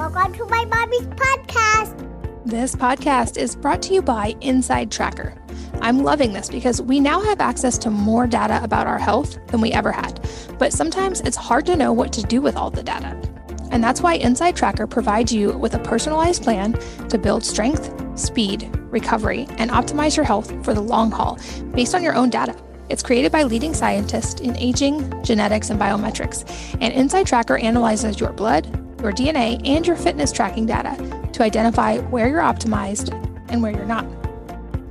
Welcome to my mommy's podcast. This podcast is brought to you by Inside Tracker. I'm loving this because we now have access to more data about our health than we ever had, but sometimes it's hard to know what to do with all the data. And that's why Inside Tracker provides you with a personalized plan to build strength, speed, recovery, and optimize your health for the long haul based on your own data. It's created by leading scientists in aging, genetics, and biometrics. And Inside Tracker analyzes your blood, your DNA, and your fitness tracking data to identify where you're optimized and where you're not.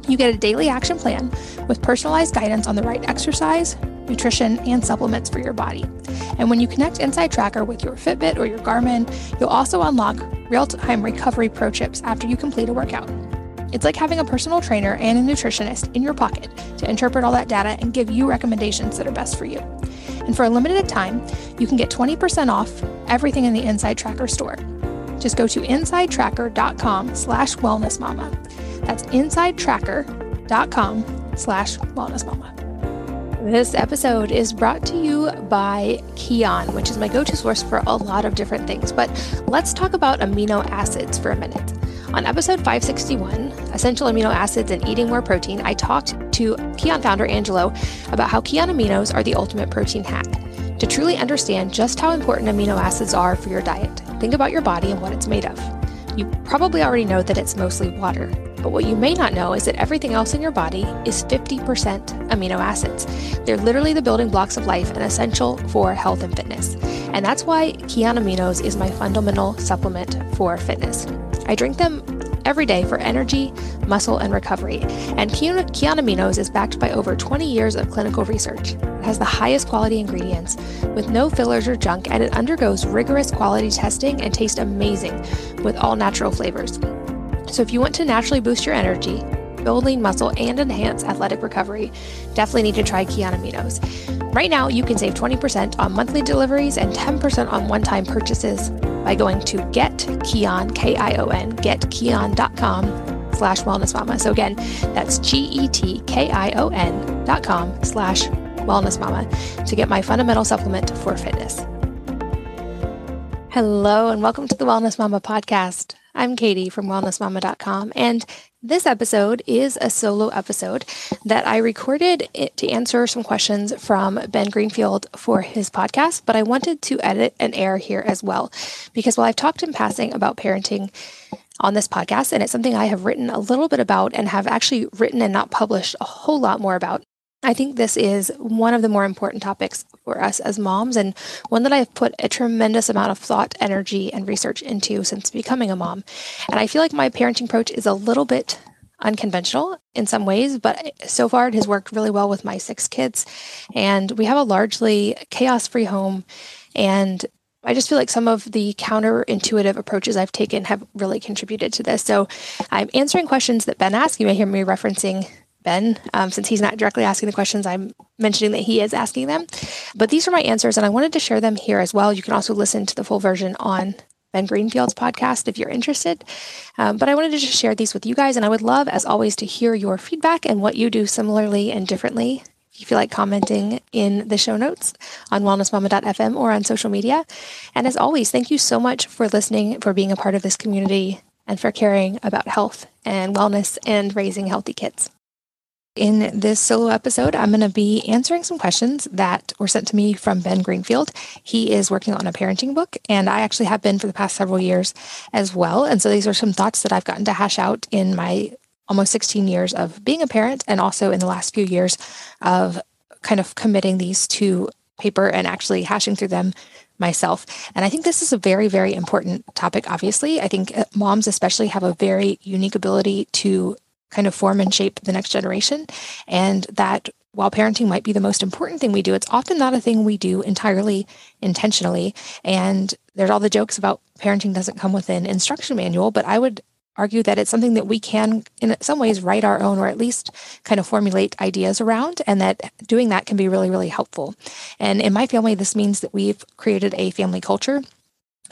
You get a daily action plan with personalized guidance on the right exercise, nutrition, and supplements for your body. And when you connect Inside Tracker with your Fitbit or your Garmin, you'll also unlock real time recovery pro tips after you complete a workout. It's like having a personal trainer and a nutritionist in your pocket to interpret all that data and give you recommendations that are best for you. And for a limited time, you can get 20% off everything in the Inside Tracker store. Just go to insidetracker.com slash wellnessmama. That's insidetracker.com slash wellnessmama. This episode is brought to you by Kion, which is my go to source for a lot of different things. But let's talk about amino acids for a minute. On episode 561, Essential Amino Acids and Eating More Protein, I talked to Kion founder Angelo about how Kion aminos are the ultimate protein hack. To truly understand just how important amino acids are for your diet, think about your body and what it's made of. You probably already know that it's mostly water, but what you may not know is that everything else in your body is 50% amino acids. They're literally the building blocks of life and essential for health and fitness. And that's why Kion Aminos is my fundamental supplement for fitness. I drink them every day for energy, muscle, and recovery. And Kion Aminos is backed by over 20 years of clinical research. It has the highest quality ingredients with no fillers or junk, and it undergoes rigorous quality testing and tastes amazing with all natural flavors. So if you want to naturally boost your energy, build lean muscle, and enhance athletic recovery, definitely need to try Kion Aminos. Right now, you can save 20% on monthly deliveries and 10% on one time purchases by going to getkion, K-I-O-N, getkion.com slash wellness mama. So again, that's G-E-T-K-I-O-N dot com slash wellness mama to get my fundamental supplement for fitness. Hello and welcome to the Wellness Mama podcast. I'm Katie from wellnessmama.com and this episode is a solo episode that I recorded to answer some questions from Ben Greenfield for his podcast, but I wanted to edit and air here as well because while I've talked in passing about parenting on this podcast, and it's something I have written a little bit about and have actually written and not published a whole lot more about, I think this is one of the more important topics for us as moms, and one that I've put a tremendous amount of thought, energy, and research into since becoming a mom. And I feel like my parenting approach is a little bit unconventional in some ways, but so far it has worked really well with my six kids. And we have a largely chaos free home. And I just feel like some of the counterintuitive approaches I've taken have really contributed to this. So I'm answering questions that Ben asked. You may hear me referencing Ben. Um, since he's not directly asking the questions, I'm mentioning that he is asking them. But these are my answers, and I wanted to share them here as well. You can also listen to the full version on Ben Greenfield's podcast if you're interested. Um, but I wanted to just share these with you guys, and I would love, as always, to hear your feedback and what you do similarly and differently. If you feel like commenting in the show notes on wellnessmama.fm or on social media. And as always, thank you so much for listening, for being a part of this community, and for caring about health and wellness and raising healthy kids. In this solo episode, I'm going to be answering some questions that were sent to me from Ben Greenfield. He is working on a parenting book, and I actually have been for the past several years as well. And so these are some thoughts that I've gotten to hash out in my almost 16 years of being a parent, and also in the last few years of kind of committing these to paper and actually hashing through them myself. And I think this is a very, very important topic, obviously. I think uh, moms, especially, have a very unique ability to kind of form and shape the next generation. And that while parenting might be the most important thing we do, it's often not a thing we do entirely intentionally. And there's all the jokes about parenting doesn't come with an instruction manual, but I would argue that it's something that we can, in some ways, write our own or at least kind of formulate ideas around, and that doing that can be really, really helpful. And in my family, this means that we've created a family culture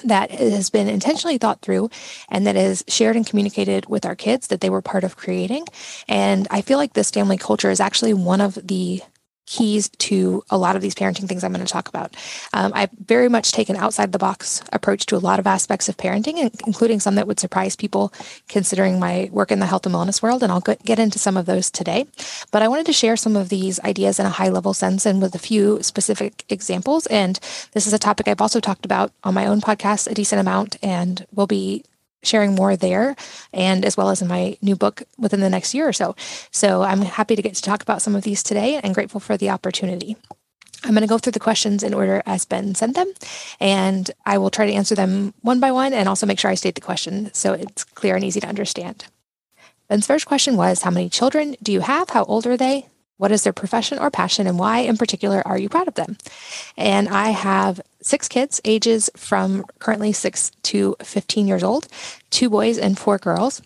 that has been intentionally thought through and that is shared and communicated with our kids that they were part of creating. And I feel like this family culture is actually one of the keys to a lot of these parenting things I'm going to talk about. Um, I've very much taken outside the box approach to a lot of aspects of parenting, including some that would surprise people considering my work in the health and wellness world. And I'll get into some of those today. But I wanted to share some of these ideas in a high level sense and with a few specific examples. And this is a topic I've also talked about on my own podcast a decent amount and will be sharing more there and as well as in my new book within the next year or so. So I'm happy to get to talk about some of these today and grateful for the opportunity. I'm going to go through the questions in order as Ben sent them, and I will try to answer them one by one and also make sure I state the question so it's clear and easy to understand. Ben's first question was How many children do you have? How old are they? What is their profession or passion, and why in particular are you proud of them? And I have six kids, ages from currently six to 15 years old, two boys and four girls.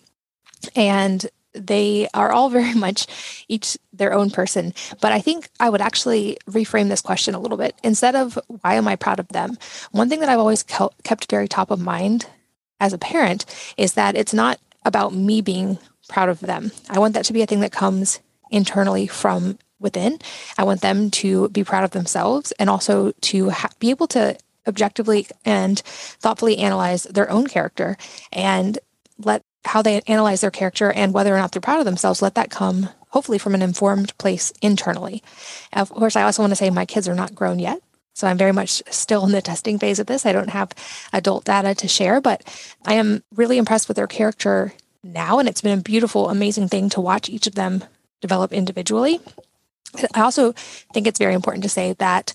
And they are all very much each their own person. But I think I would actually reframe this question a little bit. Instead of why am I proud of them? One thing that I've always kept very top of mind as a parent is that it's not about me being proud of them. I want that to be a thing that comes internally from within. I want them to be proud of themselves and also to ha- be able to objectively and thoughtfully analyze their own character and let how they analyze their character and whether or not they're proud of themselves, let that come hopefully from an informed place internally. Of course, I also want to say my kids are not grown yet. So I'm very much still in the testing phase of this. I don't have adult data to share, but I am really impressed with their character now. And it's been a beautiful, amazing thing to watch each of them develop individually. I also think it's very important to say that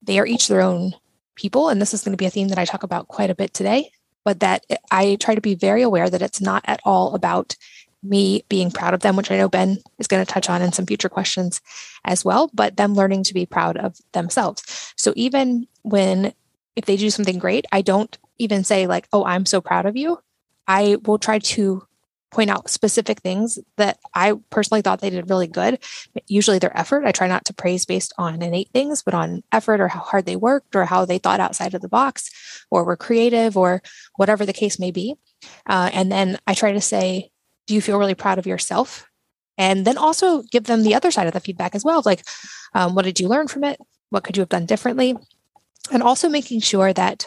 they are each their own people. And this is going to be a theme that I talk about quite a bit today, but that I try to be very aware that it's not at all about me being proud of them, which I know Ben is going to touch on in some future questions as well, but them learning to be proud of themselves. So even when, if they do something great, I don't even say, like, oh, I'm so proud of you. I will try to point out specific things that I personally thought they did really good. Usually their effort. I try not to praise based on innate things, but on effort or how hard they worked or how they thought outside of the box or were creative or whatever the case may be. Uh, and then I try to say, do you feel really proud of yourself? And then also give them the other side of the feedback as well. Like, um, what did you learn from it? What could you have done differently? And also making sure that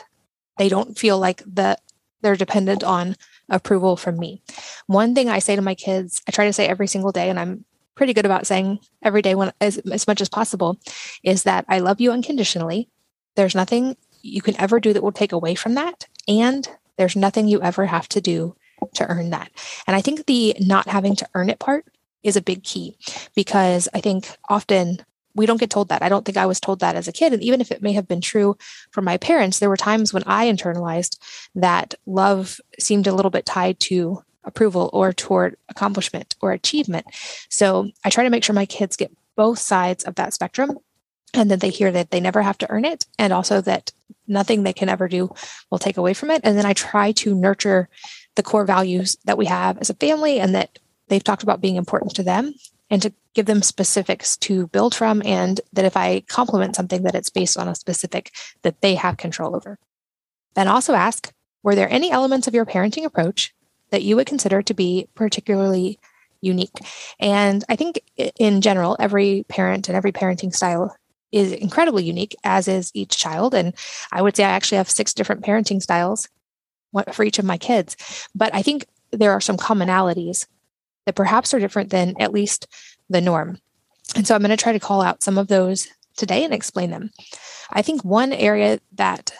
they don't feel like the they're dependent on approval from me. One thing I say to my kids, I try to say every single day, and I'm pretty good about saying every day when as, as much as possible, is that I love you unconditionally. There's nothing you can ever do that will take away from that. And there's nothing you ever have to do to earn that. And I think the not having to earn it part is a big key because I think often we don't get told that. I don't think I was told that as a kid. And even if it may have been true for my parents, there were times when I internalized that love seemed a little bit tied to approval or toward accomplishment or achievement. So I try to make sure my kids get both sides of that spectrum and that they hear that they never have to earn it and also that nothing they can ever do will take away from it. And then I try to nurture the core values that we have as a family and that they've talked about being important to them and to give them specifics to build from and that if i compliment something that it's based on a specific that they have control over. Then also ask were there any elements of your parenting approach that you would consider to be particularly unique? And i think in general every parent and every parenting style is incredibly unique as is each child. And i would say i actually have six different parenting styles for each of my kids. But i think there are some commonalities that perhaps are different than at least the norm. And so I'm going to try to call out some of those today and explain them. I think one area that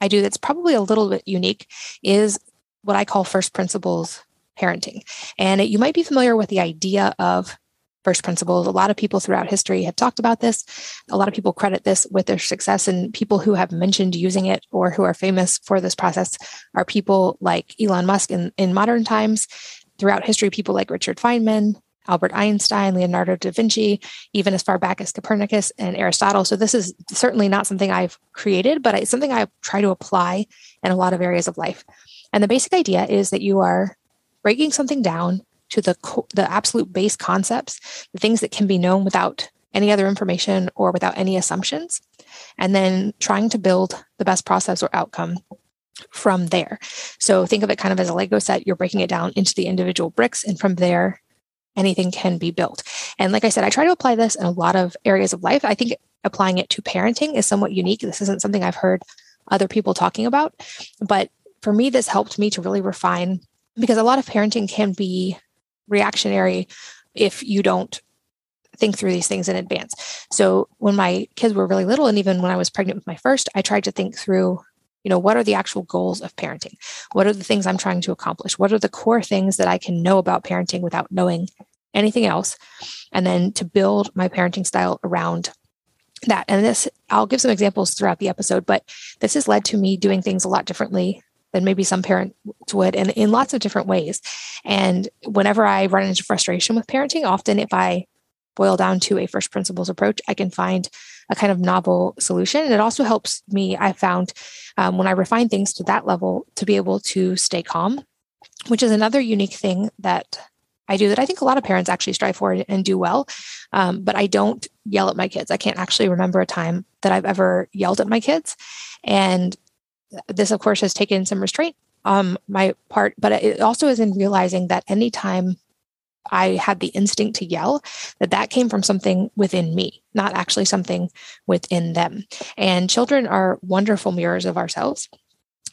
I do that's probably a little bit unique is what I call first principles parenting. And you might be familiar with the idea of first principles. A lot of people throughout history have talked about this. A lot of people credit this with their success, and people who have mentioned using it or who are famous for this process are people like Elon Musk in, in modern times throughout history, people like Richard Feynman, Albert Einstein, Leonardo da Vinci, even as far back as Copernicus and Aristotle. So this is certainly not something I've created, but it's something I try to apply in a lot of areas of life. And the basic idea is that you are breaking something down to the the absolute base concepts, the things that can be known without any other information or without any assumptions, and then trying to build the best process or outcome from there. So think of it kind of as a Lego set. You're breaking it down into the individual bricks, and from there, anything can be built. And like I said, I try to apply this in a lot of areas of life. I think applying it to parenting is somewhat unique. This isn't something I've heard other people talking about, but for me, this helped me to really refine because a lot of parenting can be reactionary if you don't think through these things in advance. So when my kids were really little, and even when I was pregnant with my first, I tried to think through, you know, what are the actual goals of parenting? What are the things I'm trying to accomplish? What are the core things that I can know about parenting without knowing anything else? And then to build my parenting style around that. And this, I'll give some examples throughout the episode, but this has led to me doing things a lot differently than maybe some parents would and in lots of different ways. And whenever I run into frustration with parenting, often if I boil down to a first principles approach, I can find a kind of novel solution. And it also helps me, I found um, when I refine things to that level, to be able to stay calm, which is another unique thing that I do that I think a lot of parents actually strive for and do well. Um, but I don't yell at my kids. I can't actually remember a time that I've ever yelled at my kids. And this, of course, has taken some restraint on my part, but it also is in realizing that anytime I had the instinct to yell, that that came from something within me, not actually something within them. And children are wonderful mirrors of ourselves.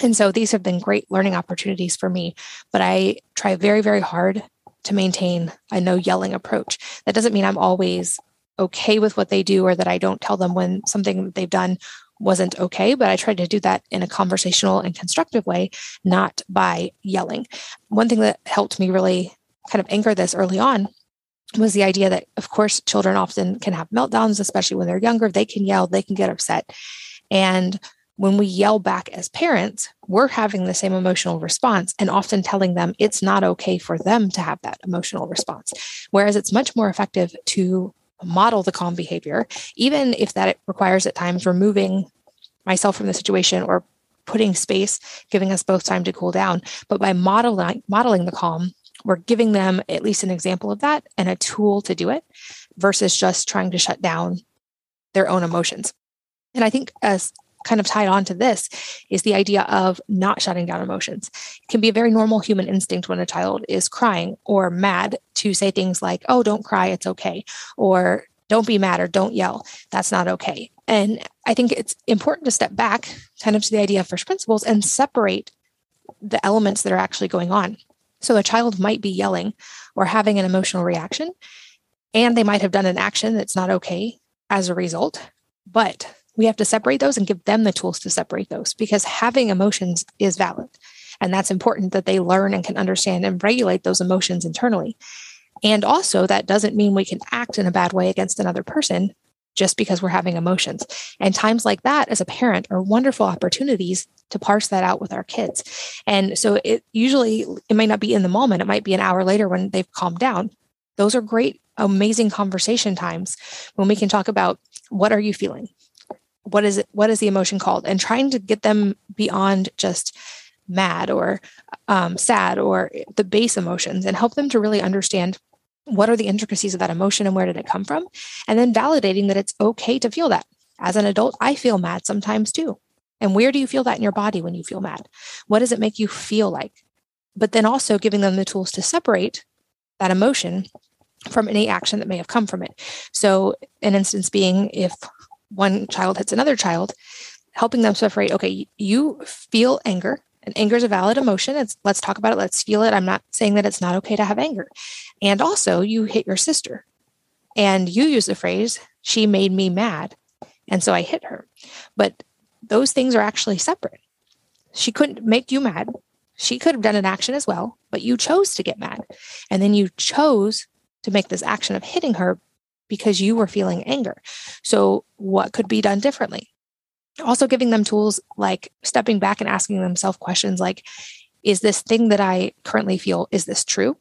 And so these have been great learning opportunities for me, but I try very, very hard to maintain a no yelling approach. That doesn't mean I'm always okay with what they do or that I don't tell them when something they've done wasn't okay, but I try to do that in a conversational and constructive way, not by yelling. One thing that helped me really kind of anchor this early on was the idea that, of course, children often can have meltdowns, especially when they're younger. They can yell, they can get upset. And when we yell back as parents, we're having the same emotional response and often telling them it's not okay for them to have that emotional response. Whereas it's much more effective to model the calm behavior, even if that requires at times removing myself from the situation or putting space, giving us both time to cool down. But by modeling modeling the calm, we're giving them at least an example of that and a tool to do it versus just trying to shut down their own emotions. And I think as kind of tied on to this is the idea of not shutting down emotions. It can be a very normal human instinct when a child is crying or mad to say things like, oh, don't cry, it's okay, or don't be mad or don't yell, that's not okay. And I think it's important to step back kind of to the idea of first principles and separate the elements that are actually going on. So a child might be yelling or having an emotional reaction, and they might have done an action that's not okay as a result. But we have to separate those and give them the tools to separate those because having emotions is valid. And that's important that they learn and can understand and regulate those emotions internally. And also, that doesn't mean we can act in a bad way against another person just because we're having emotions. And times like that, as a parent, are wonderful opportunities to parse that out with our kids. And so it usually it might not be in the moment, it might be an hour later when they've calmed down. Those are great, amazing conversation times when we can talk about what are you feeling? What is it? What is the emotion called? And trying to get them beyond just mad or um, sad or the base emotions and help them to really understand what are the intricacies of that emotion and where did it come from? And then validating that it's okay to feel that. As an adult, I feel mad sometimes too. And where do you feel that in your body when you feel mad? What does it make you feel like? But then also giving them the tools to separate that emotion from any action that may have come from it. So, an instance being if one child hits another child, helping them separate, okay, you feel anger, and anger is a valid emotion. It's, let's talk about it. Let's feel it. I'm not saying that it's not okay to have anger. And also, you hit your sister and you use the phrase, she made me mad. And so I hit her. But those things are actually separate. She couldn't make you mad. She could have done an action as well, but you chose to get mad. And then you chose to make this action of hitting her because you were feeling anger. So, what could be done differently? Also, giving them tools like stepping back and asking themselves questions like, is this thing that I currently feel, is this true?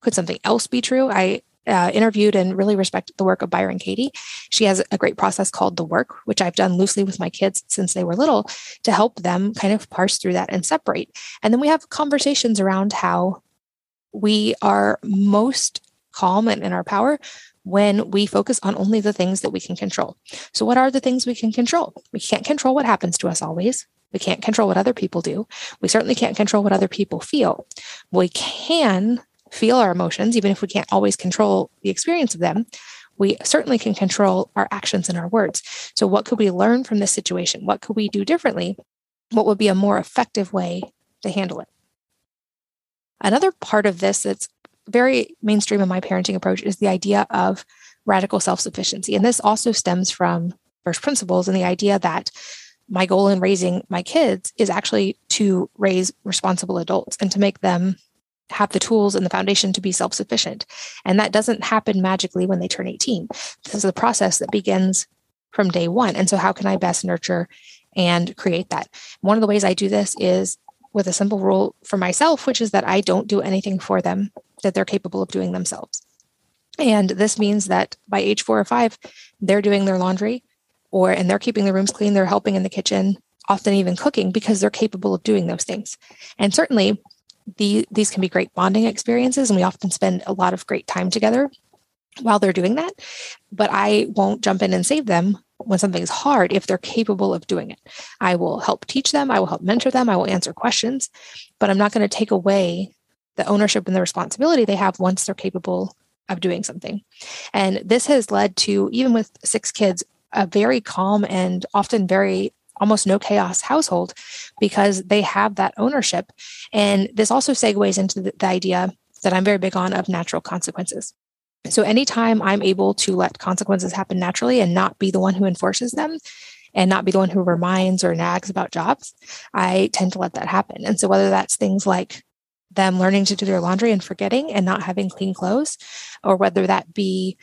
Could something else be true? I uh, interviewed and really respect the work of Byron Katie. She has a great process called The Work, which I've done loosely with my kids since they were little to help them kind of parse through that and separate. And then we have conversations around how we are most calm and in our power when we focus on only the things that we can control. So, what are the things we can control? We can't control what happens to us always. We can't control what other people do. We certainly can't control what other people feel. We can feel our emotions, even if we can't always control the experience of them, we certainly can control our actions and our words. So, what could we learn from this situation? What could we do differently? What would be a more effective way to handle it? Another part of this that's very mainstream in my parenting approach is the idea of radical self sufficiency. And this also stems from first principles and the idea that my goal in raising my kids is actually to raise responsible adults and to make them have the tools and the foundation to be self sufficient. And that doesn't happen magically when they turn 18. This is a process that begins from day one. And so, how can I best nurture and create that? One of the ways I do this is with a simple rule for myself, which is that I don't do anything for them that they're capable of doing themselves. And this means that by age four or five, they're doing their laundry or and they're keeping the rooms clean, they're helping in the kitchen, often even cooking because they're capable of doing those things. And certainly the, these can be great bonding experiences and we often spend a lot of great time together while they're doing that. But I won't jump in and save them when something is hard if they're capable of doing it. I will help teach them, I will help mentor them, I will answer questions, but I'm not going to take away the ownership and the responsibility they have once they're capable of doing something. And this has led to, even with six kids, a very calm and often very almost no chaos household because they have that ownership. And this also segues into the, the idea that I'm very big on of natural consequences. So anytime I'm able to let consequences happen naturally and not be the one who enforces them, and not be the one who reminds or nags about jobs, I tend to let that happen. And so, whether that's things like them learning to do their laundry and forgetting and not having clean clothes, or whether that be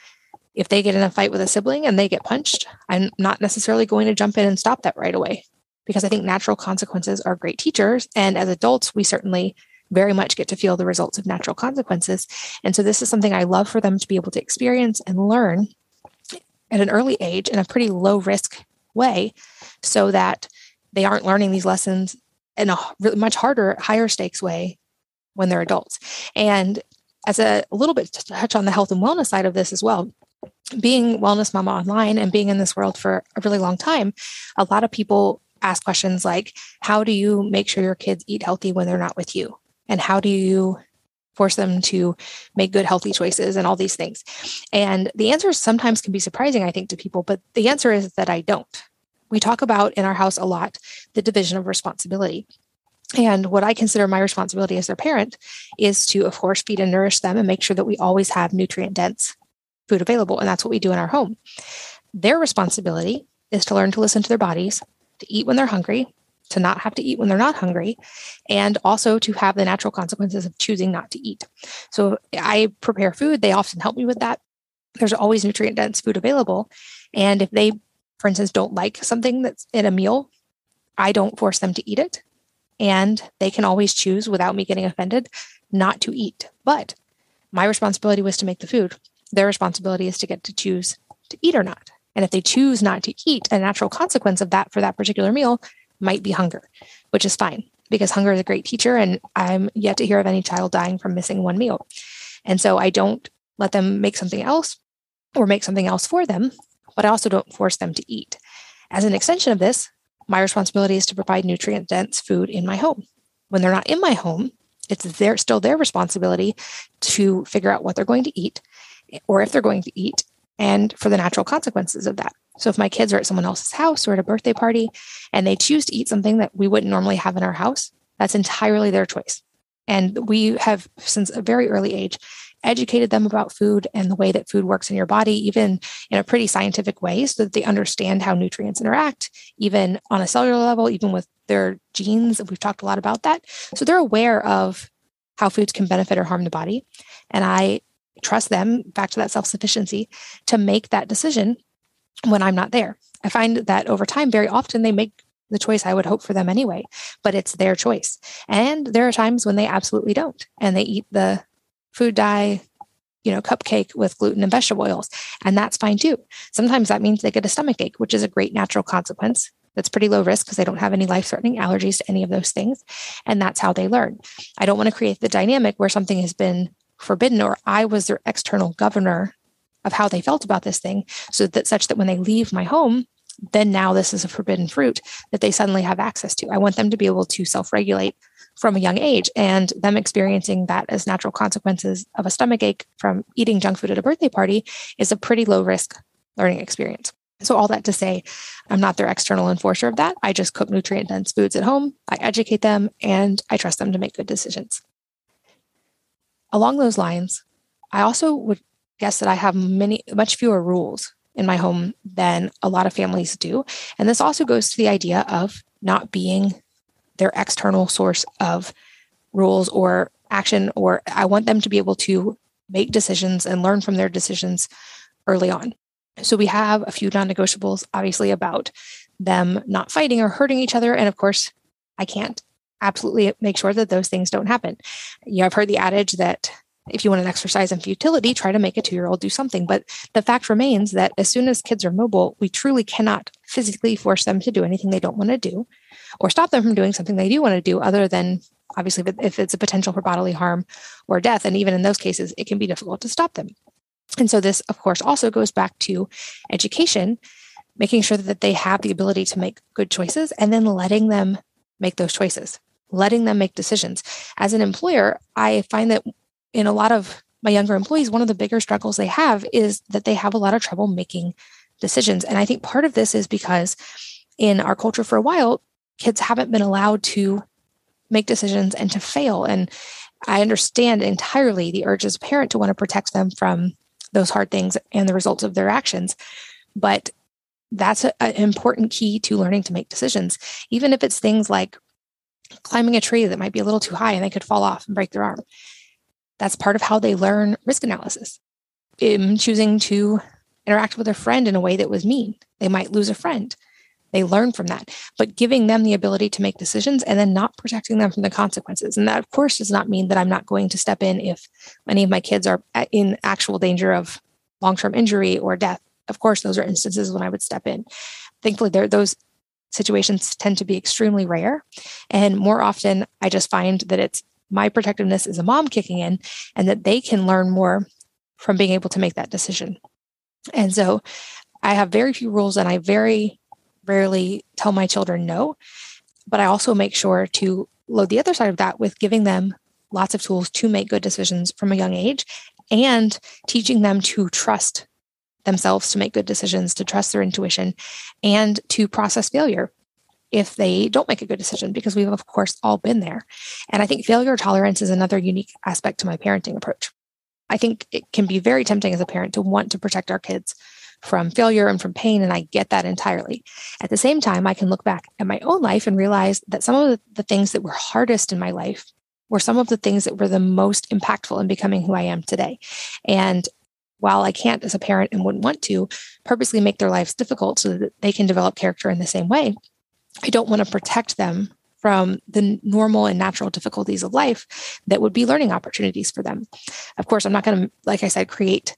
if they get in a fight with a sibling and they get punched, I'm not necessarily going to jump in and stop that right away because I think natural consequences are great teachers. And as adults, we certainly very much get to feel the results of natural consequences. And so this is something I love for them to be able to experience and learn at an early age in a pretty low risk way so that they aren't learning these lessons in a much harder, higher stakes way when they're adults. And as a, a little bit to touch on the health and wellness side of this as well, being wellness mama online and being in this world for a really long time, a lot of people ask questions like, how do you make sure your kids eat healthy when they're not with you? And how do you force them to make good, healthy choices and all these things? And the answers sometimes can be surprising, I think, to people, but the answer is that I don't. We talk about in our house a lot the division of responsibility. And what I consider my responsibility as their parent is to, of course, feed and nourish them and make sure that we always have nutrient dense food available. And that's what we do in our home. Their responsibility is to learn to listen to their bodies, to eat when they're hungry, to not have to eat when they're not hungry, and also to have the natural consequences of choosing not to eat. So I prepare food. They often help me with that. There's always nutrient dense food available. And if they, for instance, don't like something that's in a meal, I don't force them to eat it and they can always choose without me getting offended not to eat. But my responsibility was to make the food. Their responsibility is to get to choose to eat or not. And if they choose not to eat, a natural consequence of that for that particular meal might be hunger, which is fine because hunger is a great teacher. And I'm yet to hear of any child dying from missing one meal. And so I don't let them make something else or make something else for them, but I also don't force them to eat. As an extension of this, my responsibility is to provide nutrient dense food in my home. When they're not in my home, it's their still their responsibility to figure out what they're going to eat or if they're going to eat and for the natural consequences of that. So if my kids are at someone else's house or at a birthday party and they choose to eat something that we wouldn't normally have in our house, that's entirely their choice. And we have, since a very early age, educated them about food and the way that food works in your body, even in a pretty scientific way, so that they understand how nutrients interact, even on a cellular level, even with their genes. We've talked a lot about that. So they're aware of how foods can benefit or harm the body. And I trust them, back to that self sufficiency, to make that decision when I'm not there. I find that over time, very often they make the choice I would hope for them anyway, but it's their choice. And there are times when they absolutely don't and they eat the food dye, you know, cupcake with gluten and vegetable oils. And that's fine too. Sometimes that means they get a stomach ache, which is a great natural consequence. That's pretty low risk because they don't have any life threatening allergies to any of those things. And that's how they learn. I don't want to create the dynamic where something has been forbidden or I was their external governor of how they felt about this thing. So that such that when they leave my home, then now this is a forbidden fruit that they suddenly have access to. I want them to be able to self regulate from a young age and them experiencing that as natural consequences of a stomach ache from eating junk food at a birthday party is a pretty low risk learning experience. So, all that to say, I'm not their external enforcer of that. I just cook nutrient dense foods at home, I educate them, and I trust them to make good decisions. Along those lines, I also would guess that I have many, much fewer rules in my home than a lot of families do. And this also goes to the idea of not being their external source of rules or action, or I want them to be able to make decisions and learn from their decisions early on. So we have a few non negotiables, obviously, about them not fighting or hurting each other. And of course, I can't absolutely make sure that those things don't happen. You know, I've heard the adage that if you want an exercise in futility, try to make a two year old do something. But the fact remains that as soon as kids are mobile, we truly cannot physically force them to do anything they don't want to do or stop them from doing something they do want to do, other than obviously if it's a potential for bodily harm or death. And even in those cases, it can be difficult to stop them. And so, this, of course, also goes back to education, making sure that they have the ability to make good choices and then letting them make those choices, letting them make decisions. As an employer, I find that in a lot of my younger employees, one of the bigger struggles they have is that they have a lot of trouble making decisions. And I think part of this is because in our culture for a while, kids haven't been allowed to make decisions and to fail. And I understand entirely the urge as a parent to want to protect them from those hard things and the results of their actions. But that's an important key to learning to make decisions, even if it's things like climbing a tree that might be a little too high and they could fall off and break their arm. That's part of how they learn risk analysis. In choosing to interact with a friend in a way that was mean, they might lose a friend. They learn from that, but giving them the ability to make decisions and then not protecting them from the consequences. And that, of course, does not mean that I'm not going to step in if any of my kids are in actual danger of long term injury or death. Of course, those are instances when I would step in. Thankfully, there, those situations tend to be extremely rare. And more often, I just find that it's my protectiveness as a mom kicking in and that they can learn more from being able to make that decision. And so I have very few rules and I very rarely tell my children no. But I also make sure to load the other side of that with giving them lots of tools to make good decisions from a young age and teaching them to trust themselves to make good decisions, to trust their intuition, and to process failure if they don't make a good decision, because we've, of course, all been there. And I think failure tolerance is another unique aspect to my parenting approach. I think it can be very tempting as a parent to want to protect our kids from failure and from pain, and I get that entirely. At the same time, I can look back at my own life and realize that some of the things that were hardest in my life were some of the things that were the most impactful in becoming who I am today. And while I can't, as a parent, and wouldn't want to purposely make their lives difficult so that they can develop character in the same way, I don't want to protect them from the normal and natural difficulties of life that would be learning opportunities for them. Of course, I'm not going to, like I said, create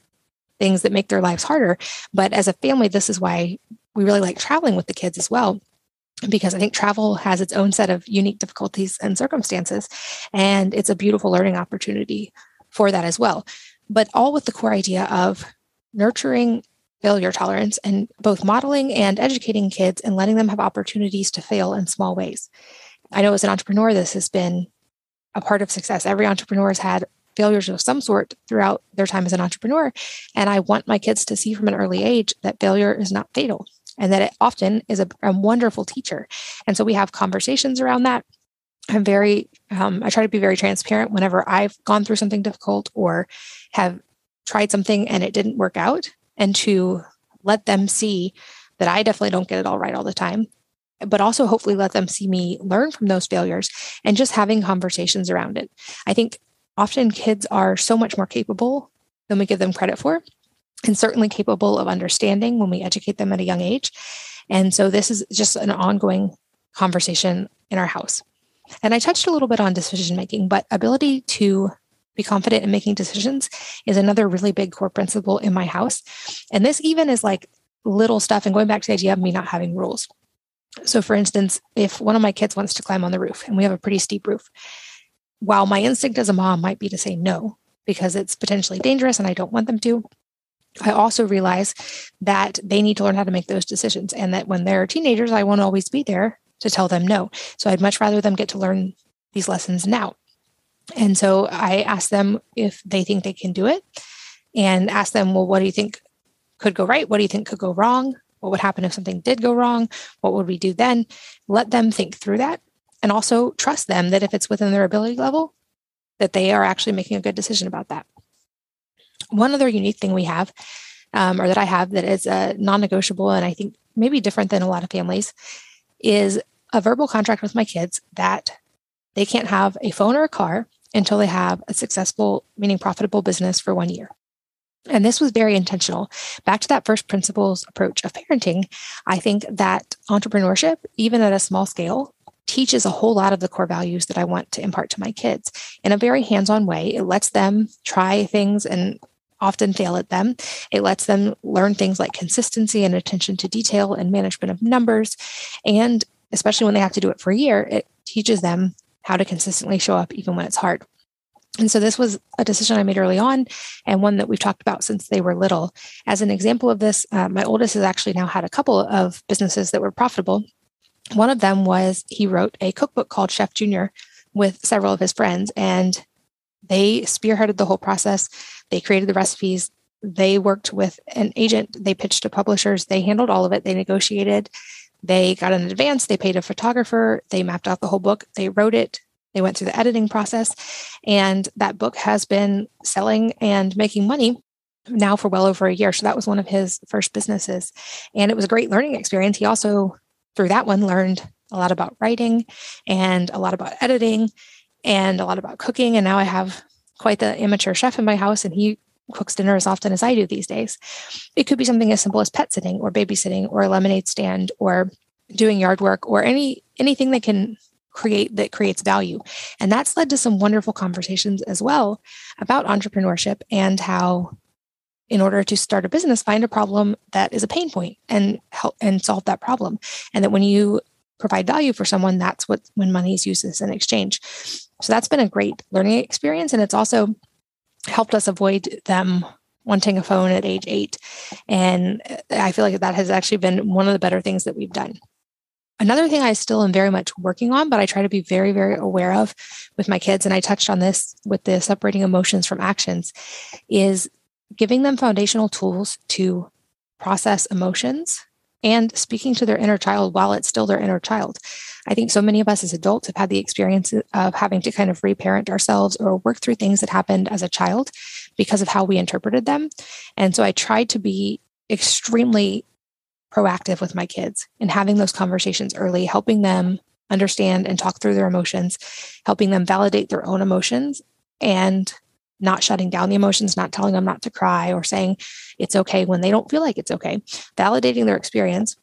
things that make their lives harder. But as a family, this is why we really like traveling with the kids as well. Because I think travel has its own set of unique difficulties and circumstances. And it's a beautiful learning opportunity for that as well. But all with the core idea of nurturing failure tolerance and both modeling and educating kids and letting them have opportunities to fail in small ways. I know as an entrepreneur, this has been a part of success. Every entrepreneur has had failures of some sort throughout their time as an entrepreneur. And I want my kids to see from an early age that failure is not fatal and that it often is a, a wonderful teacher. And so we have conversations around that. I'm very, um, I try to be very transparent whenever I've gone through something difficult or have tried something and it didn't work out, and to let them see that I definitely don't get it all right all the time, but also hopefully let them see me learn from those failures and just having conversations around it. I think often kids are so much more capable than we give them credit for, and certainly capable of understanding when we educate them at a young age. And so this is just an ongoing conversation in our house. And I touched a little bit on decision making, but ability to be confident in making decisions is another really big core principle in my house. And this even is like little stuff and going back to the idea of me not having rules. So, for instance, if one of my kids wants to climb on the roof and we have a pretty steep roof, while my instinct as a mom might be to say no because it's potentially dangerous and I don't want them to, I also realize that they need to learn how to make those decisions and that when they're teenagers, I won't always be there to tell them no. So I'd much rather them get to learn these lessons now. And so I asked them if they think they can do it and ask them, well, what do you think could go right? What do you think could go wrong? What would happen if something did go wrong? What would we do then? Let them think through that and also trust them that if it's within their ability level, that they are actually making a good decision about that. One other unique thing we have, um, or that I have that is uh, non negotiable, and I think maybe different than a lot of families, is a verbal contract with my kids that they can't have a phone or a car until they have a successful, meaning profitable business for one year. And this was very intentional. Back to that first principles approach of parenting, I think that entrepreneurship, even at a small scale, teaches a whole lot of the core values that I want to impart to my kids in a very hands on way. It lets them try things and often fail at them. It lets them learn things like consistency and attention to detail and management of numbers. And especially when they have to do it for a year, it teaches them how to consistently show up even when it's hard. And so this was a decision I made early on and one that we've talked about since they were little. As an example of this, uh, my oldest has actually now had a couple of businesses that were profitable. One of them was he wrote a cookbook called Chef Junior with several of his friends, and they spearheaded the whole process. They created the recipes. They worked with an agent. They pitched to publishers. They handled all of it. They negotiated. They got an advance. They paid a photographer. They mapped out the whole book. They wrote it. They went through the editing process, and that book has been selling and making money now for well over a year. So that was one of his first businesses. And it was a great learning experience. He also, through that one, learned a lot about writing and a lot about editing and a lot about cooking. And now I have quite the amateur chef in my house, and he cooks dinner as often as I do these days. It could be something as simple as pet sitting or babysitting or a lemonade stand or doing yard work or any anything that can create that creates value. And that's led to some wonderful conversations as well about entrepreneurship and how in order to start a business find a problem that is a pain point and help and solve that problem. And that when you provide value for someone that's what when money is used as an exchange. So that's been a great learning experience and it's also helped us avoid them wanting a phone at age 8 and I feel like that has actually been one of the better things that we've done. Another thing I still am very much working on, but I try to be very, very aware of with my kids, and I touched on this with the separating emotions from actions, is giving them foundational tools to process emotions and speaking to their inner child while it's still their inner child. I think so many of us as adults have had the experience of having to kind of reparent ourselves or work through things that happened as a child because of how we interpreted them. And so I tried to be extremely proactive with my kids and having those conversations early, helping them understand and talk through their emotions, helping them validate their own emotions and not shutting down the emotions, not telling them not to cry or saying it's okay when they don't feel like it's okay, validating their experience,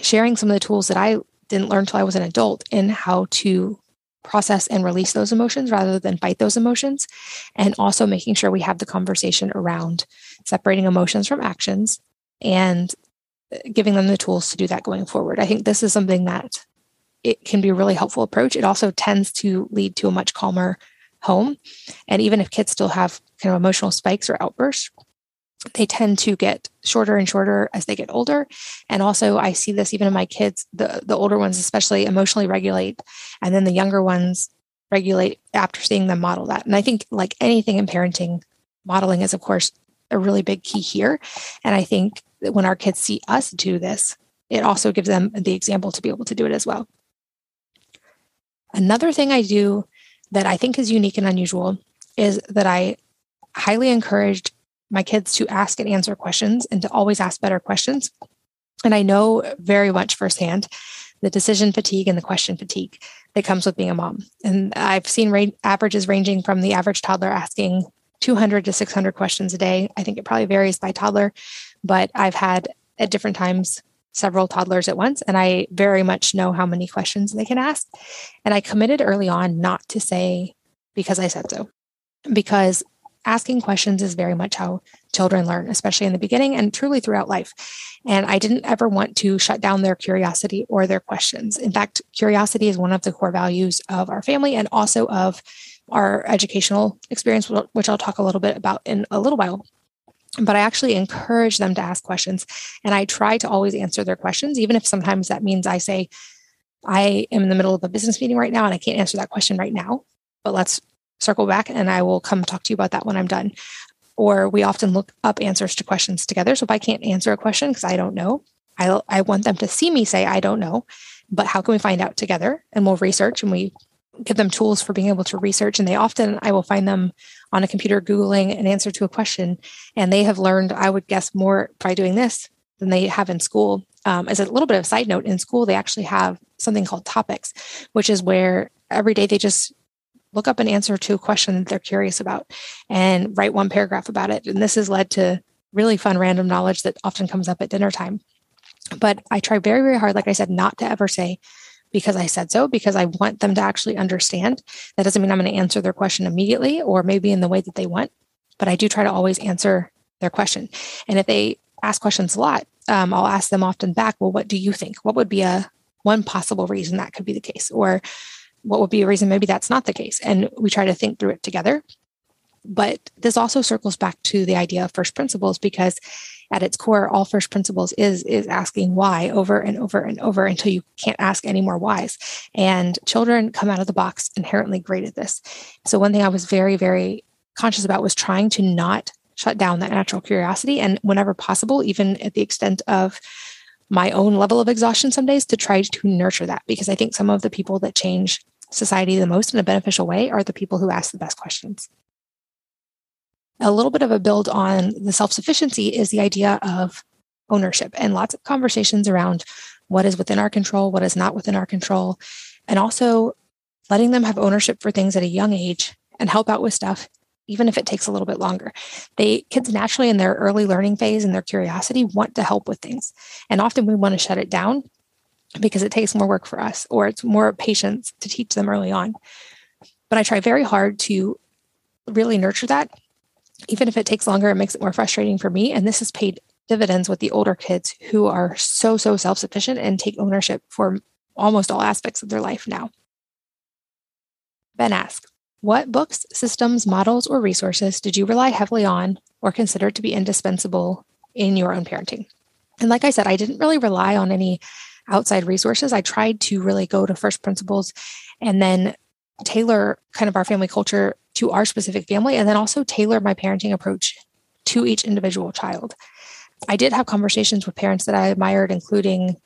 sharing some of the tools that I didn't learn till I was an adult in how to process and release those emotions rather than fight those emotions. And also making sure we have the conversation around separating emotions from actions and uh, giving them the tools to do that going forward. I think this is something that it can be a really helpful approach. It also tends to lead to a much calmer home. And even if kids still have kind of emotional spikes or outbursts, they tend to get shorter and shorter as they get older. And also I see this even in my kids, the, the older ones especially emotionally regulate, and then the younger ones regulate after seeing them model that. And I think like anything in parenting, modeling is of course a really big key here. And I think that when our kids see us do this, it also gives them the example to be able to do it as well. Another thing I do that I think is unique and unusual is that I highly encouraged my kids to ask and answer questions and to always ask better questions. And I know very much firsthand the decision fatigue and the question fatigue that comes with being a mom. And I've seen ra- averages ranging from the average toddler asking 200 to 600 questions a day. I think it probably varies by toddler, but I've had at different times several toddlers at once, and I very much know how many questions they can ask. And I committed early on not to say because I said so, because asking questions is very much how children learn, especially in the beginning and truly throughout life. And I didn't ever want to shut down their curiosity or their questions. In fact, curiosity is one of the core values of our family and also of our educational experience, which I'll talk a little bit about in a little while. But I actually encourage them to ask questions and I try to always answer their questions, even if sometimes that means I say, I am in the middle of a business meeting right now and I can't answer that question right now, but let's circle back and I will come talk to you about that when I'm done. Or we often look up answers to questions together. So if I can't answer a question because I don't know, I, I want them to see me say, I don't know, but how can we find out together? And we'll research and we give them tools for being able to research. And they often, I will find them on a computer Googling an answer to a question. And they have learned, I would guess, more by doing this than they have in school. Um, as a little bit of side note, in school, they actually have something called topics, which is where every day they just look up an answer to a question that they're curious about and write one paragraph about it. And this has led to really fun random knowledge that often comes up at dinner time. But I try very, very hard, like I said, not to ever say, because I said so, because I want them to actually understand. That doesn't mean I'm going to answer their question immediately or maybe in the way that they want, but I do try to always answer their question. And if they ask questions a lot, um, I'll ask them often back, well, what do you think? What would be a one possible reason that could be the case? Or what would be a reason maybe that's not the case? And we try to think through it together. But this also circles back to the idea of first principles because at its core, all first principles is is asking why over and over and over until you can't ask any more whys. And children come out of the box inherently great at this. So one thing I was very, very conscious about was trying to not shut down that natural curiosity and whenever possible, even at the extent of my own level of exhaustion some days to try to nurture that because I think some of the people that change society the most in a beneficial way are the people who ask the best questions. A little bit of a build on the self sufficiency is the idea of ownership and lots of conversations around what is within our control, what is not within our control, and also letting them have ownership for things at a young age and help out with stuff even if it takes a little bit longer. They kids naturally in their early learning phase and their curiosity want to help with things. And often we want to shut it down because it takes more work for us or it's more patience to teach them early on. But I try very hard to really nurture that even if it takes longer, it makes it more frustrating for me. And this has paid dividends with the older kids who are so, so self sufficient and take ownership for almost all aspects of their life now. Ben asks, what books, systems, models, or resources did you rely heavily on or consider to be indispensable in your own parenting? And like I said, I didn't really rely on any outside resources. I tried to really go to first principles and then tailor kind of our family culture to our specific family and then also tailor my parenting approach to each individual child. I did have conversations with parents that I admired, including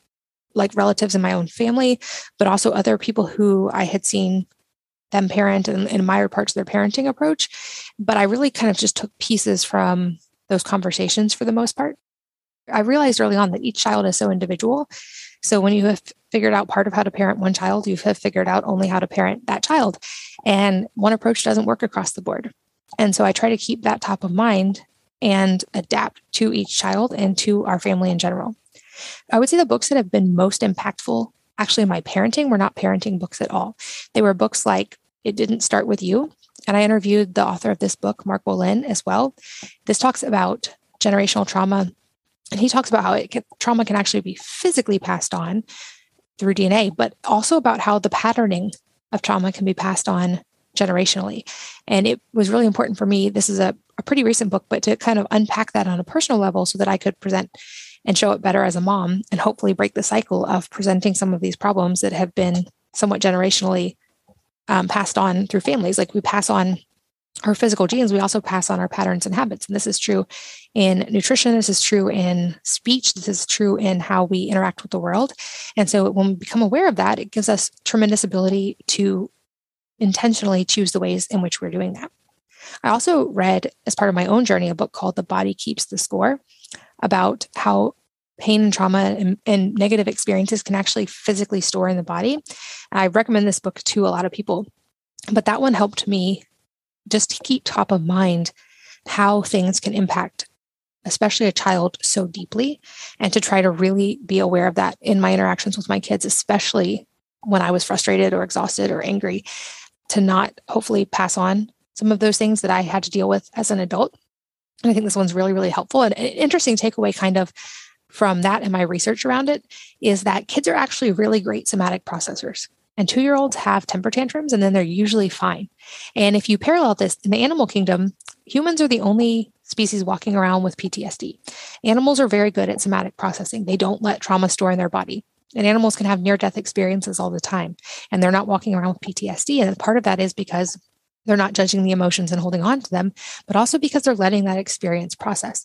like relatives in my own family, but also other people who I had seen them parent and, admired parts of their parenting approach. But I really kind of just took pieces from those conversations for the most part. I realized early on that each child is so individual. So when you have figured out part of how to parent one child, you have figured out only how to parent that child. And one approach doesn't work across the board. And so I try to keep that top of mind and adapt to each child and to our family in general. I would say the books that have been most impactful actually in my parenting were not parenting books at all. They were books like It Didn't Start With You. And I interviewed the author of this book, Mark Wolynn, as well. This talks about generational trauma. And he talks about how can, trauma can actually be physically passed on through DNA, but also about how the patterning of trauma can be passed on generationally. And it was really important for me. This is a, a pretty recent book, but to kind of unpack that on a personal level so that I could present and show it better as a mom and hopefully break the cycle of presenting some of these problems that have been somewhat generationally um, passed on through families. Like we pass on our physical genes, we also pass on our patterns and habits. And this is true in nutrition, this is true in speech, this is true in how we interact with the world. And so when we become aware of that, it gives us tremendous ability to intentionally choose the ways in which we're doing that. I also read, as part of my own journey, a book called The Body Keeps the Score about how pain and trauma and, and negative experiences can actually physically store in the body. I recommend this book to a lot of people, but that one helped me just to keep top of mind how things can impact especially a child so deeply and to try to really be aware of that in my interactions with my kids especially when i was frustrated or exhausted or angry to not hopefully pass on some of those things that i had to deal with as an adult. And i think this one's really really helpful. And an interesting takeaway kind of from that and my research around it is that kids are actually really great somatic processors and two year olds have temper tantrums and then they're usually fine. And if you parallel this in the animal kingdom, humans are the only species walking around with PTSD. Animals are very good at somatic processing, they don't let trauma store in their body. And animals can have near death experiences all the time, and they're not walking around with PTSD. And part of that is because they're not judging the emotions and holding on to them, but also because they're letting that experience process.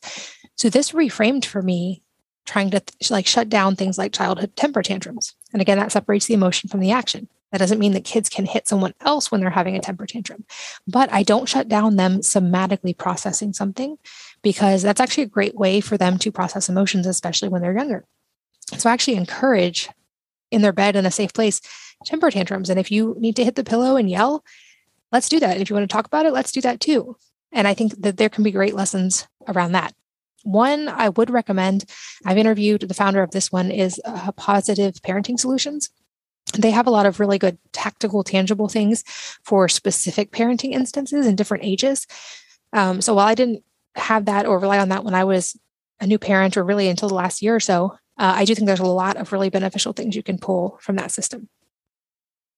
So this reframed for me trying to like shut down things like childhood temper tantrums. And again, that separates the emotion from the action. That doesn't mean that kids can hit someone else when they're having a temper tantrum, but I don't shut down them somatically processing something because that's actually a great way for them to process emotions, especially when they're younger. So I actually encourage in their bed in a safe place temper tantrums. And if you need to hit the pillow and yell, let's do that. If you want to talk about it, let's do that too. And I think that there can be great lessons around that. One I would recommend, I've interviewed the founder of this one, is uh, Positive Parenting Solutions. They have a lot of really good tactical, tangible things for specific parenting instances in different ages. Um, so while I didn't have that or rely on that when I was a new parent or really until the last year or so, uh, I do think there's a lot of really beneficial things you can pull from that system.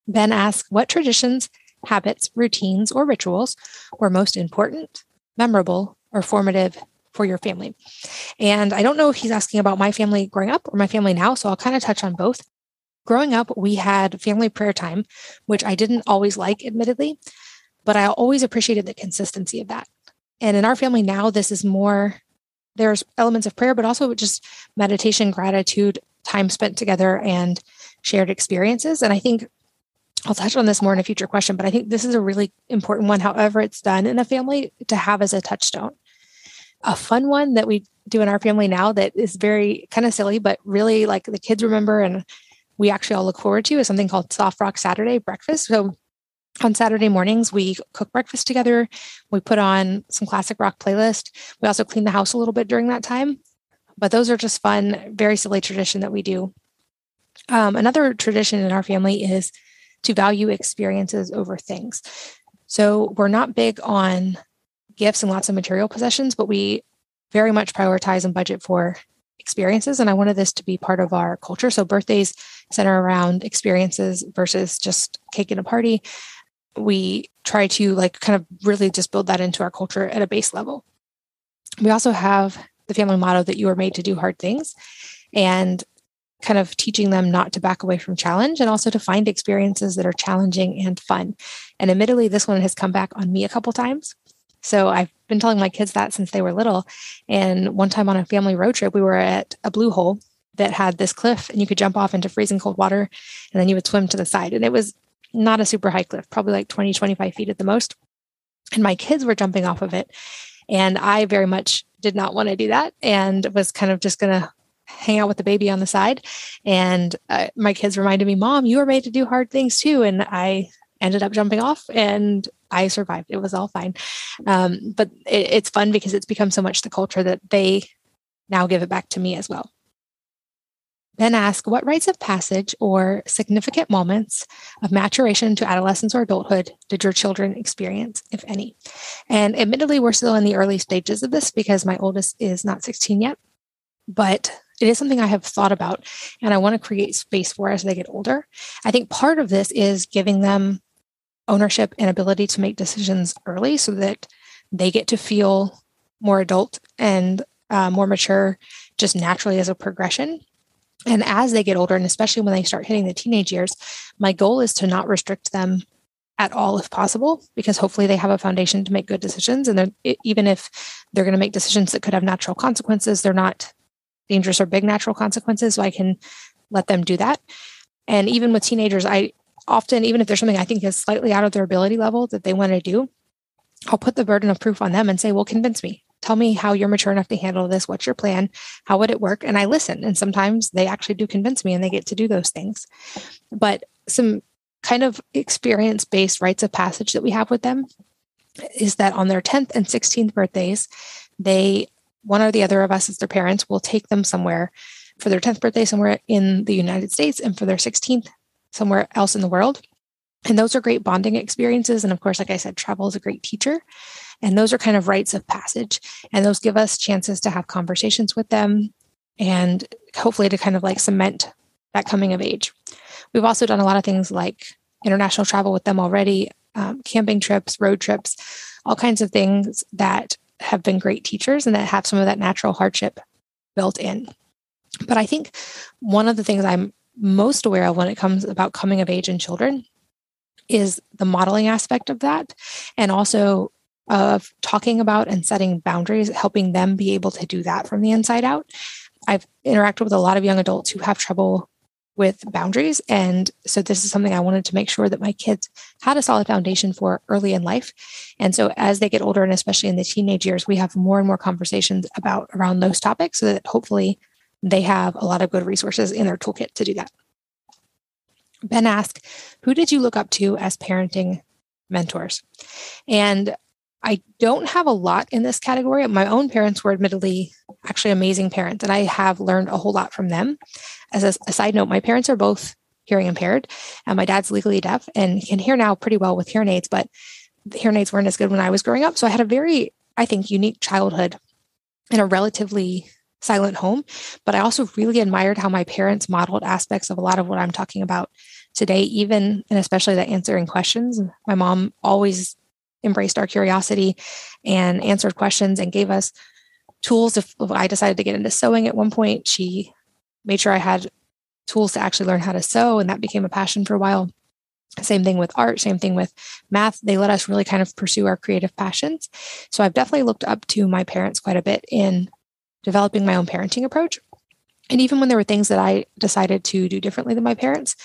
Ben asks, what traditions, habits, routines, or rituals were most important, memorable, or formative for your family? And I don't know if he's asking about my family growing up or my family now, so I'll kind of touch on both. Growing up, we had family prayer time, which I didn't always like, admittedly, but I always appreciated the consistency of that. And in our family now, this is more, there's elements of prayer, but also just meditation, gratitude, time spent together, and shared experiences. And I think I'll touch on this more in a future question, but I think this is a really important one, however, it's done in a family to have as a touchstone. A fun one that we do in our family now that is very kind of silly, but really like the kids remember and we actually all look forward to is something called Soft Rock Saturday breakfast. So on Saturday mornings, we cook breakfast together. We put on some classic rock playlist. We also clean the house a little bit during that time. But those are just fun, very silly tradition that we do. Um, another tradition in our family is to value experiences over things. So we're not big on gifts and lots of material possessions, but we very much prioritize and budget for experiences. And I wanted this to be part of our culture. So birthdays center around experiences versus just cake and a party. We try to like kind of really just build that into our culture at a base level. We also have the family motto that you are made to do hard things. And kind of teaching them not to back away from challenge and also to find experiences that are challenging and fun. And admittedly, this one has come back on me a couple times. So I've been telling my kids that since they were little. And one time on a family road trip, we were at a blue hole that had this cliff and you could jump off into freezing cold water and then you would swim to the side. And it was not a super high cliff, probably like 20, 25 feet at the most. And my kids were jumping off of it. And I very much did not want to do that and was kind of just going to hang out with the baby on the side. And uh, my kids reminded me, Mom, you are made to do hard things too. And I ended up jumping off and I survived. It was all fine. Um, but it, it's fun because it's become so much the culture that they now give it back to me as well. Ben ask what rites of passage or significant moments of maturation to adolescence or adulthood did your children experience, if any? And admittedly, we're still in the early stages of this because my oldest is not 16 yet. But it is something I have thought about and I want to create space for as they get older. I think part of this is giving them ownership and ability to make decisions early so that they get to feel more adult and uh, more mature just naturally as a progression. And as they get older, and especially when they start hitting the teenage years, my goal is to not restrict them at all if possible, because hopefully they have a foundation to make good decisions. And even if they're going to make decisions that could have natural consequences, they're not dangerous or big natural consequences. So I can let them do that. And even with teenagers, I often, even if there's something I think is slightly out of their ability level that they want to do, I'll put the burden of proof on them and say, well, convince me. Tell me how you're mature enough to handle this. What's your plan? How would it work? And I listen. And sometimes they actually do convince me and they get to do those things. But some kind of experience based rites of passage that we have with them is that on their 10th and 16th birthdays, they one or the other of us as their parents will take them somewhere for their 10th birthday somewhere in the United States and for their 16th somewhere else in the world. And those are great bonding experiences. And of course, like I said, travel is a great teacher. And those are kind of rites of passage. And those give us chances to have conversations with them and hopefully to kind of like cement that coming of age. We've also done a lot of things like international travel with them already, um, camping trips, road trips, all kinds of things that have been great teachers and that have some of that natural hardship built in. But I think one of the things I'm most aware of when it comes about coming of age in children is the modeling aspect of that and also of talking about and setting boundaries helping them be able to do that from the inside out. I've interacted with a lot of young adults who have trouble with boundaries. And so this is something i wanted to make sure that my kids had a solid foundation for early in life. And so as they get older and especially in the teenage years we have more and more conversations about around those topics so that hopefully they have a lot of good resources in their toolkit to do that Ben asked, Who did you look up to as parenting mentors? And I don't have a lot in this category. My own parents were admittedly actually amazing parents, and I have learned a whole lot from them. As a, a side note, my parents are both hearing impaired, and my dad's legally deaf and can hear now pretty well with hearing aids, but hearing aids weren't as good when I was growing up. So I had a very, I think, unique childhood in a relatively silent home. But I also really admired how my parents modeled aspects of a lot of what I'm talking about today, even and especially the answering questions. My mom always embraced our curiosity and answered questions and gave us tools. If, I decided to get into sewing at one point, she made sure I had tools to actually learn how to sew, and that became a passion for a while. Same thing with art, same thing with math. They let us really kind of pursue our creative passions. So I've definitely looked up to my parents quite a bit in developing my own parenting approach. And even when there were things that I decided to do differently than my parents,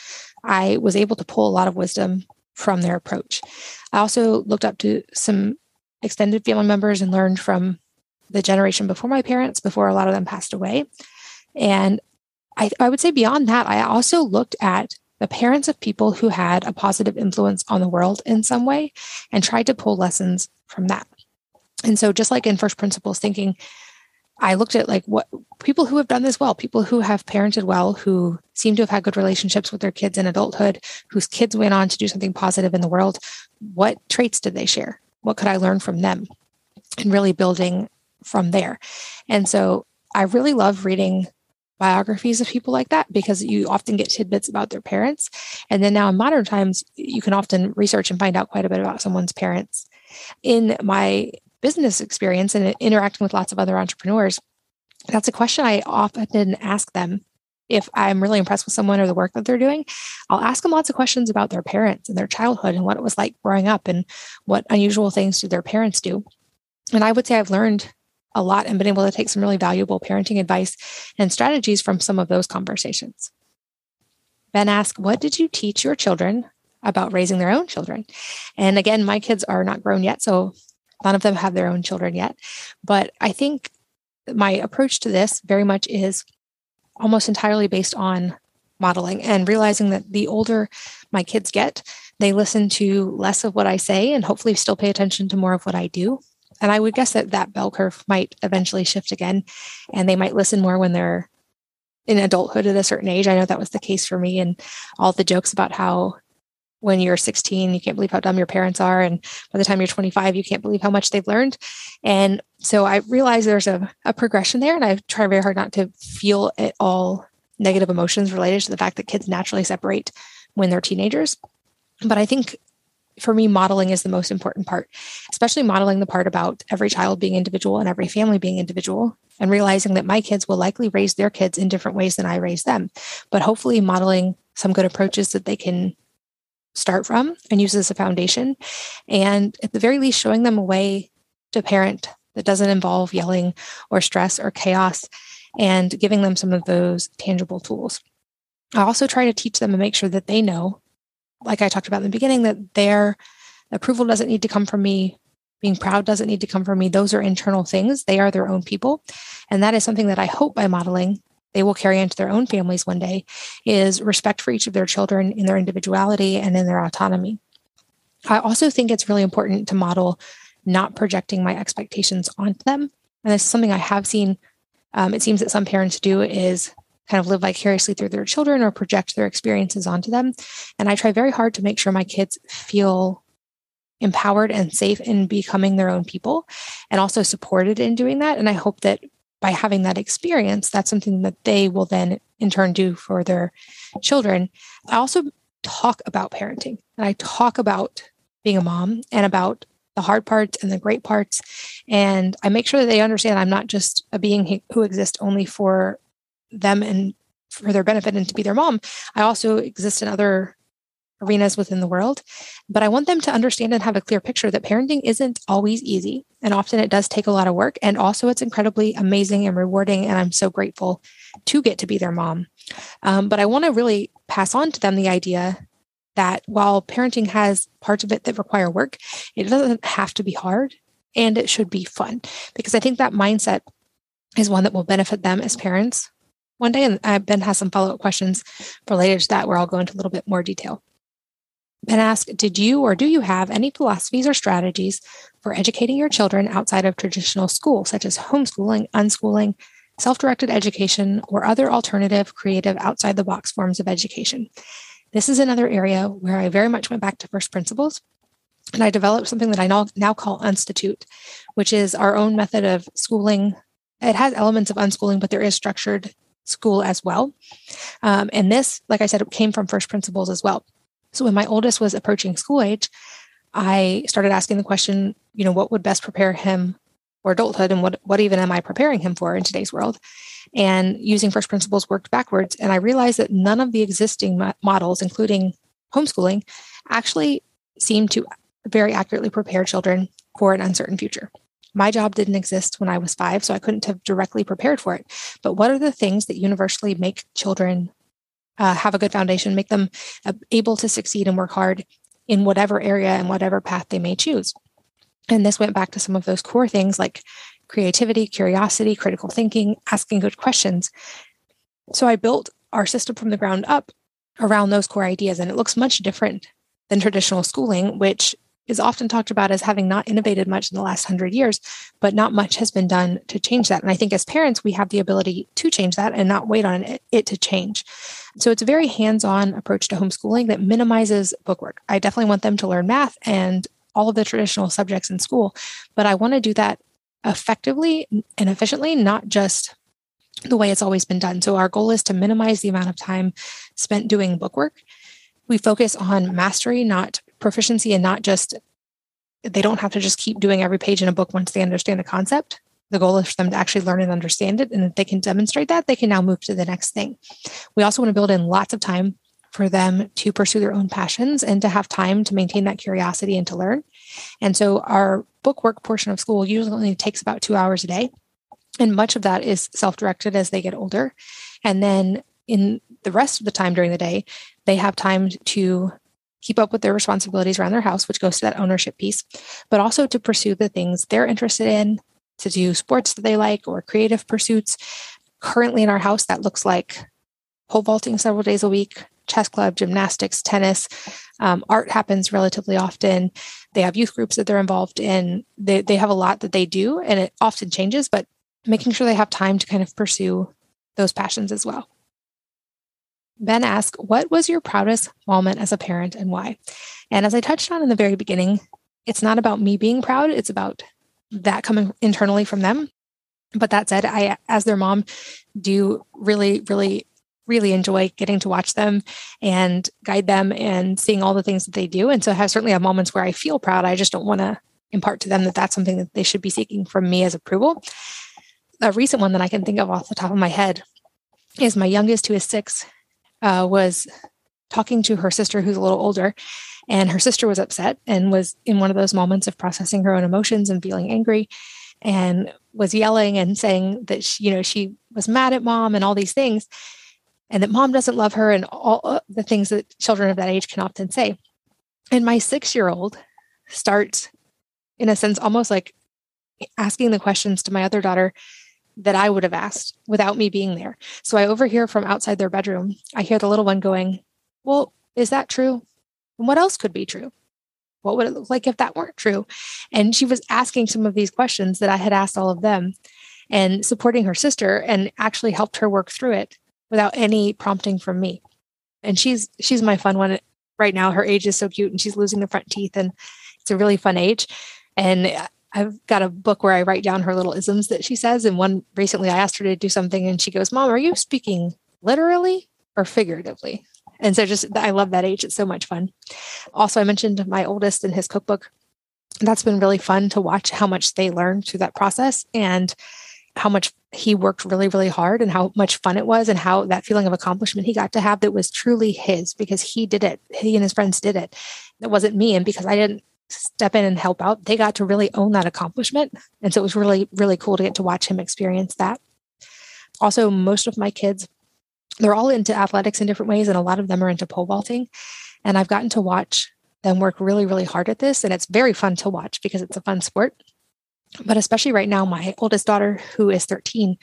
I was able to pull a lot of wisdom from their approach. I also looked up to some extended family members and learned from the generation before my parents, before a lot of them passed away. And I, I would say beyond that, I also looked at the parents of people who had a positive influence on the world in some way and tried to pull lessons from that. And so, just like in first principles thinking, I looked at like what people who have done this well, people who have parented well, who seem to have had good relationships with their kids in adulthood, whose kids went on to do something positive in the world. What traits did they share? What could I learn from them? And really building from there. And so I really love reading biographies of people like that because you often get tidbits about their parents. And then now in modern times, you can often research and find out quite a bit about someone's parents. In my business experience and interacting with lots of other entrepreneurs, that's a question I often ask them if I'm really impressed with someone or the work that they're doing, I'll ask them lots of questions about their parents and their childhood and what it was like growing up and what unusual things did their parents do. And I would say I've learned a lot and been able to take some really valuable parenting advice and strategies from some of those conversations. Ben asked, What did you teach your children about raising their own children? And again, my kids are not grown yet, so None of them have their own children yet. But I think my approach to this very much is almost entirely based on modeling and realizing that the older my kids get, they listen to less of what I say and hopefully still pay attention to more of what I do. And I would guess that that bell curve might eventually shift again and they might listen more when they're in adulthood at a certain age. I know that was the case for me and all the jokes about how when you're 16 you can't believe how dumb your parents are and by the time you're 25 you can't believe how much they've learned. And so i realize there's a, a progression there and i try very hard not to feel at all negative emotions related to the fact that kids naturally separate when they're teenagers. But i think for me modeling is the most important part especially modeling the part about every child being individual and every family being individual and realizing that my kids will likely raise their kids in different ways than i raise them. But hopefully modeling some good approaches that they can start from and use as a foundation. And at the very least, showing them a way to parent that doesn't involve yelling or stress or chaos and giving them some of those tangible tools. I also try to teach them and make sure that they know, like I talked about in the beginning, that their approval doesn't need to come from me. Being proud doesn't need to come from me. Those are internal things. They are their own people. And that is something that I hope by modeling they will carry into their own families one day is respect for each of their children in their individuality and in their autonomy. I also think it's really important to model not projecting my expectations onto them. And this is something I have seen. Um, it seems that some parents do is kind of live vicariously through their children or project their experiences onto them. And I try very hard to make sure my kids feel empowered and safe in becoming their own people and also supported in doing that. And I hope that by having that experience, that's something that they will then in turn do for their children. I also talk about parenting and I talk about being a mom and about the hard parts and the great parts. And I make sure that they understand I'm not just a being who exists only for them and for their benefit and to be their mom, I also exist in other arenas within the world. But I want them to understand and have a clear picture that parenting isn't always easy. And often it does take a lot of work. And also, it's incredibly amazing and rewarding. And I'm so grateful to get to be their mom. Um, but I want to really pass on to them the idea that while parenting has parts of it that require work, it doesn't have to be hard and it should be fun. Because I think that mindset is one that will benefit them as parents one day. And uh, Ben has some follow up questions related to that where I'll go into a little bit more detail. Ben asked, Did you or do you have any philosophies or strategies for educating your children outside of traditional school, such as homeschooling, unschooling, self directed education, or other alternative, creative, outside the box forms of education? This is another area where I very much went back to first principles. And I developed something that I now, now call Unstitute, which is our own method of schooling. It has elements of unschooling, but there is structured school as well. Um, and this, like I said, came from first principles as well. So when my oldest was approaching school age, I started asking the question, you know, what would best prepare him for adulthood and what, what even am I preparing him for in today's world? And using first principles worked backwards. And I realized that none of the existing models, including homeschooling, actually seem to very accurately prepare children for an uncertain future. My job didn't exist when I was five, so I couldn't have directly prepared for it. But what are the things that universally make children uh, have a good foundation, make them uh, able to succeed and work hard in whatever area and whatever path they may choose. And this went back to some of those core things like creativity, curiosity, critical thinking, asking good questions. So I built our system from the ground up around those core ideas, and it looks much different than traditional schooling, which is often talked about as having not innovated much in the last hundred years, but not much has been done to change that. And I think as parents, we have the ability to change that and not wait on it, it to change. So it's a very hands on approach to homeschooling that minimizes bookwork. I definitely want them to learn math and all of the traditional subjects in school, but I want to do that effectively and efficiently, not just the way it's always been done. So our goal is to minimize the amount of time spent doing bookwork. We focus on mastery, not proficiency and not just they don't have to just keep doing every page in a book once they understand the concept. The goal is for them to actually learn and understand it. And if they can demonstrate that, they can now move to the next thing. We also want to build in lots of time for them to pursue their own passions and to have time to maintain that curiosity and to learn. And so our book work portion of school usually only takes about two hours a day. And much of that is self directed as they get older. And then in the rest of the time during the day, they have time to keep up with their responsibilities around their house, which goes to that ownership piece, but also to pursue the things they're interested in, to do sports that they like or creative pursuits. Currently in our house, that looks like pole vaulting several days a week, chess club, gymnastics, tennis. Um, art happens relatively often. They have youth groups that they're involved in. They, they have a lot that they do, and it often changes, but making sure they have time to kind of pursue those passions as well. Ben asked, What was your proudest moment as a parent and why? And as I touched on in the very beginning, it's not about me being proud, it's about that coming internally from them. But that said, I, as their mom, do really, really, really enjoy getting to watch them and guide them and seeing all the things that they do. And so I have certainly have moments where I feel proud. I just don't want to impart to them that that's something that they should be seeking from me as approval. A recent one that I can think of off the top of my head is my youngest, who is six, uh, was talking to her sister who's a little older and her sister was upset and was in one of those moments of processing her own emotions and feeling angry and was yelling and saying that she, you know she was mad at mom and all these things and that mom doesn't love her and all the things that children of that age can often say. And my 6-year-old starts in a sense almost like asking the questions to my other daughter that I would have asked without me being there. So I overhear from outside their bedroom, I hear the little one going, Well, is that true? And what else could be true? What would it look like if that weren't true? And she was asking some of these questions that I had asked all of them and supporting her sister and actually helped her work through it without any prompting from me. And she's she's my fun one right now. Her age is so cute and she's losing the front teeth and it's a really fun age. And I've got a book where I write down her little isms that she says. And one recently I asked her to do something and she goes, Mom, are you speaking literally or figuratively? And so just I love that age. It's so much fun. Also, I mentioned my oldest in his cookbook. That's been really fun to watch how much they learned through that process and how much he worked really, really hard and how much fun it was and how that feeling of accomplishment he got to have that was truly his because he did it. He and his friends did it. It wasn't me. And because I didn't step in and help out, they got to really own that accomplishment. And so it was really, really cool to get to watch him experience that. Also, most of my kids, they're all into athletics in different ways, and a lot of them are into pole vaulting. And I've gotten to watch them work really, really hard at this. And it's very fun to watch because it's a fun sport. But especially right now, my oldest daughter, who is 13,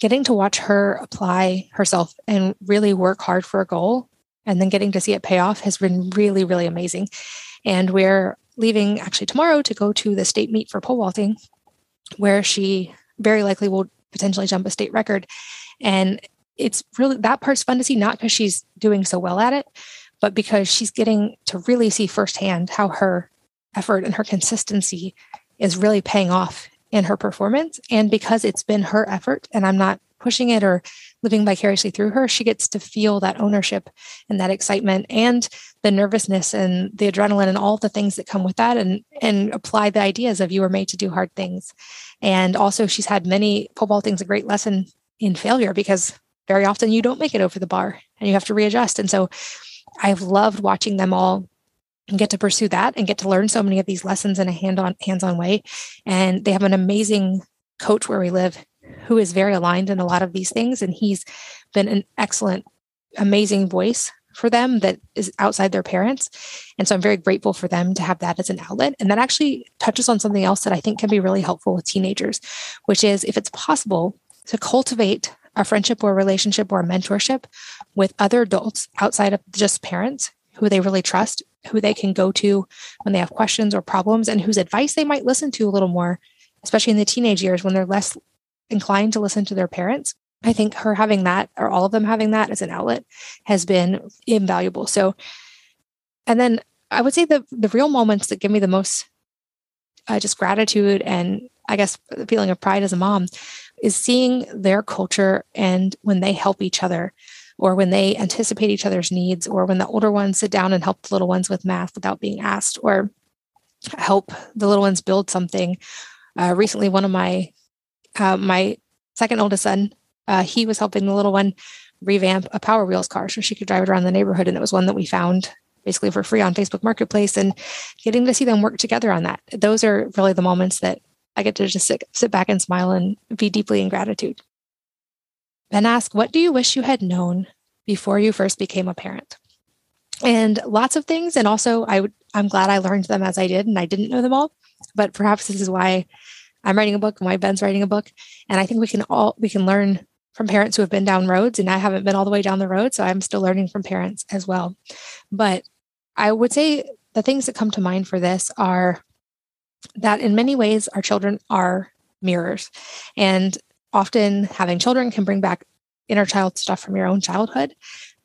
getting to watch her apply herself and really work hard for a goal and then getting to see it pay off has been really, really amazing. And we're leaving actually tomorrow to go to the state meet for pole vaulting, where she very likely will potentially jump a state record. And it's really that part's fun to see, not because she's doing so well at it, but because she's getting to really see firsthand how her effort and her consistency is really paying off in her performance. And because it's been her effort and I'm not pushing it or living vicariously through her, she gets to feel that ownership and that excitement and the nervousness and the adrenaline and all the things that come with that and and apply the ideas of you were made to do hard things. And also she's had many pole vaulting's a great lesson in failure because very often you don't make it over the bar and you have to readjust. And so I've loved watching them all and get to pursue that and get to learn so many of these lessons in a hand-on hands-on way and they have an amazing coach where we live who is very aligned in a lot of these things and he's been an excellent amazing voice for them that is outside their parents. And so i'm very grateful for them to have that as an outlet. And that actually touches on something else that i think can be really helpful with teenagers which is if it's possible to cultivate a friendship or a relationship or a mentorship with other adults outside of just parents who they really trust, who they can go to when they have questions or problems, and whose advice they might listen to a little more, especially in the teenage years when they're less inclined to listen to their parents. I think her having that, or all of them having that as an outlet, has been invaluable. So, and then I would say the the real moments that give me the most uh, just gratitude and I guess the feeling of pride as a mom is seeing their culture and when they help each other or when they anticipate each other's needs, or when the older ones sit down and help the little ones with math without being asked, or help the little ones build something. Uh, recently, one of my uh, my second oldest son, uh, he was helping the little one revamp a Power Wheels car so she could drive it around the neighborhood, and it was one that we found basically for free on Facebook Marketplace, and getting to see them work together on that. Those are really the moments that I get to just sit, sit back and smile and be deeply in gratitude. Ben asked, What do you wish you had known before you first became a parent? And lots of things. And also, I would, I'm glad I learned them as I did, and I didn't know them all. But perhaps this is why I'm writing a book why Ben's writing a book. And I think we can all we can learn from parents who have been down roads, and I haven't been all the way down the road, so I'm still learning from parents as well. But I would say the things that come to mind for this are that in many ways our children are mirrors and often having children can bring back inner child stuff from your own childhood.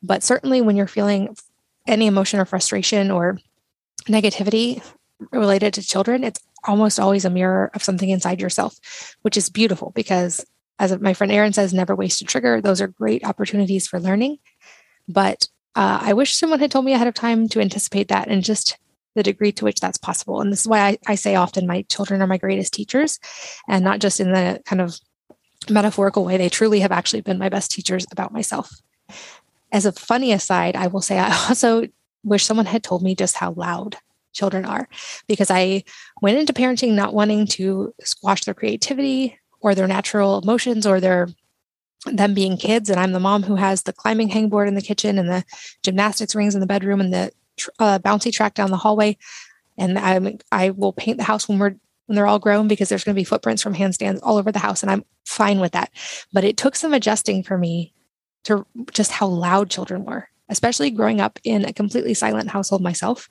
But certainly when you're feeling any emotion or frustration or negativity related to children, it's almost always a mirror of something inside yourself, which is beautiful because, as my friend Erin says, never waste a trigger. Those are great opportunities for learning. But uh, I wish someone had told me ahead of time to anticipate that and just the degree to which that's possible. And this is why I, I say often my children are my greatest teachers, and not just in the kind of metaphorical way, they truly have actually been my best teachers about myself. As a funny aside, I will say I also wish someone had told me just how loud children are. Because I went into parenting not wanting to squash their creativity or their natural emotions or their them being kids. And I'm the mom who has the climbing hangboard in the kitchen and the gymnastics rings in the bedroom and the uh, bouncy track down the hallway. And I'm I will paint the house when we're when they're all grown because there's going to be footprints from handstands all over the house and I'm fine with that. But it took some adjusting for me to just how loud children were, especially growing up in a completely silent household myself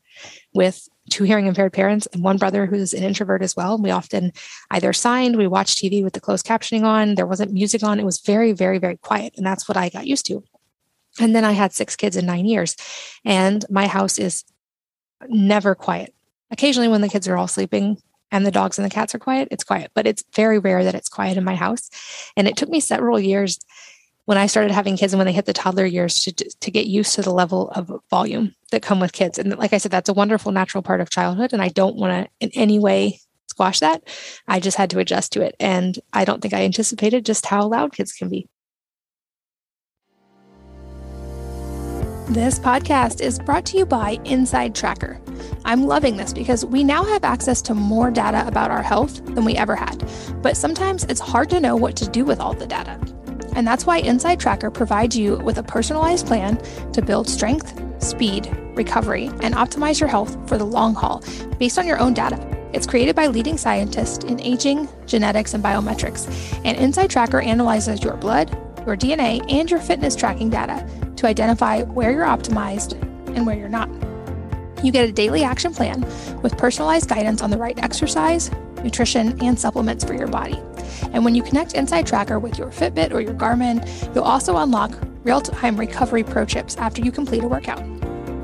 with two hearing impaired parents and one brother who's an introvert as well. We often either signed, we watched TV with the closed captioning on, there wasn't music on. It was very, very, very quiet. And that's what I got used to. And then I had six kids in nine years, and my house is never quiet. Occasionally, when the kids are all sleeping, and the dogs and the cats are quiet, it's quiet. But it's very rare that it's quiet in my house. And it took me several years when I started having kids and when they hit the toddler years to, to get used to the level of volume that come with kids. And like I said, that's a wonderful natural part of childhood. And I don't want to in any way squash that. I just had to adjust to it. And I don't think I anticipated just how loud kids can be. This podcast is brought to you by Inside Tracker. I'm loving this because we now have access to more data about our health than we ever had, but sometimes it's hard to know what to do with all the data. And that's why Inside Tracker provides you with a personalized plan to build strength, speed, recovery, and optimize your health for the long haul based on your own data. It's created by leading scientists in aging, genetics, and biometrics, and Inside Tracker analyzes your blood, your DNA, and your fitness tracking data to identify where you're optimized and where you're not. You get a daily action plan with personalized guidance on the right exercise, nutrition, and supplements for your body. And when you connect Inside Tracker with your Fitbit or your Garmin, you'll also unlock real time recovery pro tips after you complete a workout.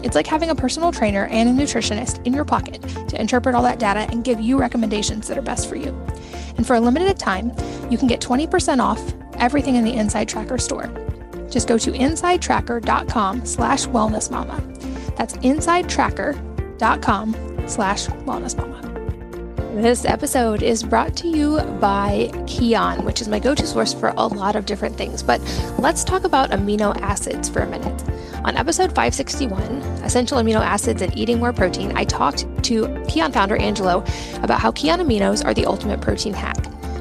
It's like having a personal trainer and a nutritionist in your pocket to interpret all that data and give you recommendations that are best for you. And for a limited time, you can get 20% off everything in the Inside Tracker store. Just go to insidetracker.com slash wellnessmama. That's insidetracker.com slash wellness mama. This episode is brought to you by Kion, which is my go to source for a lot of different things. But let's talk about amino acids for a minute. On episode 561, Essential Amino Acids and Eating More Protein, I talked to Kion founder Angelo about how Kion aminos are the ultimate protein hack.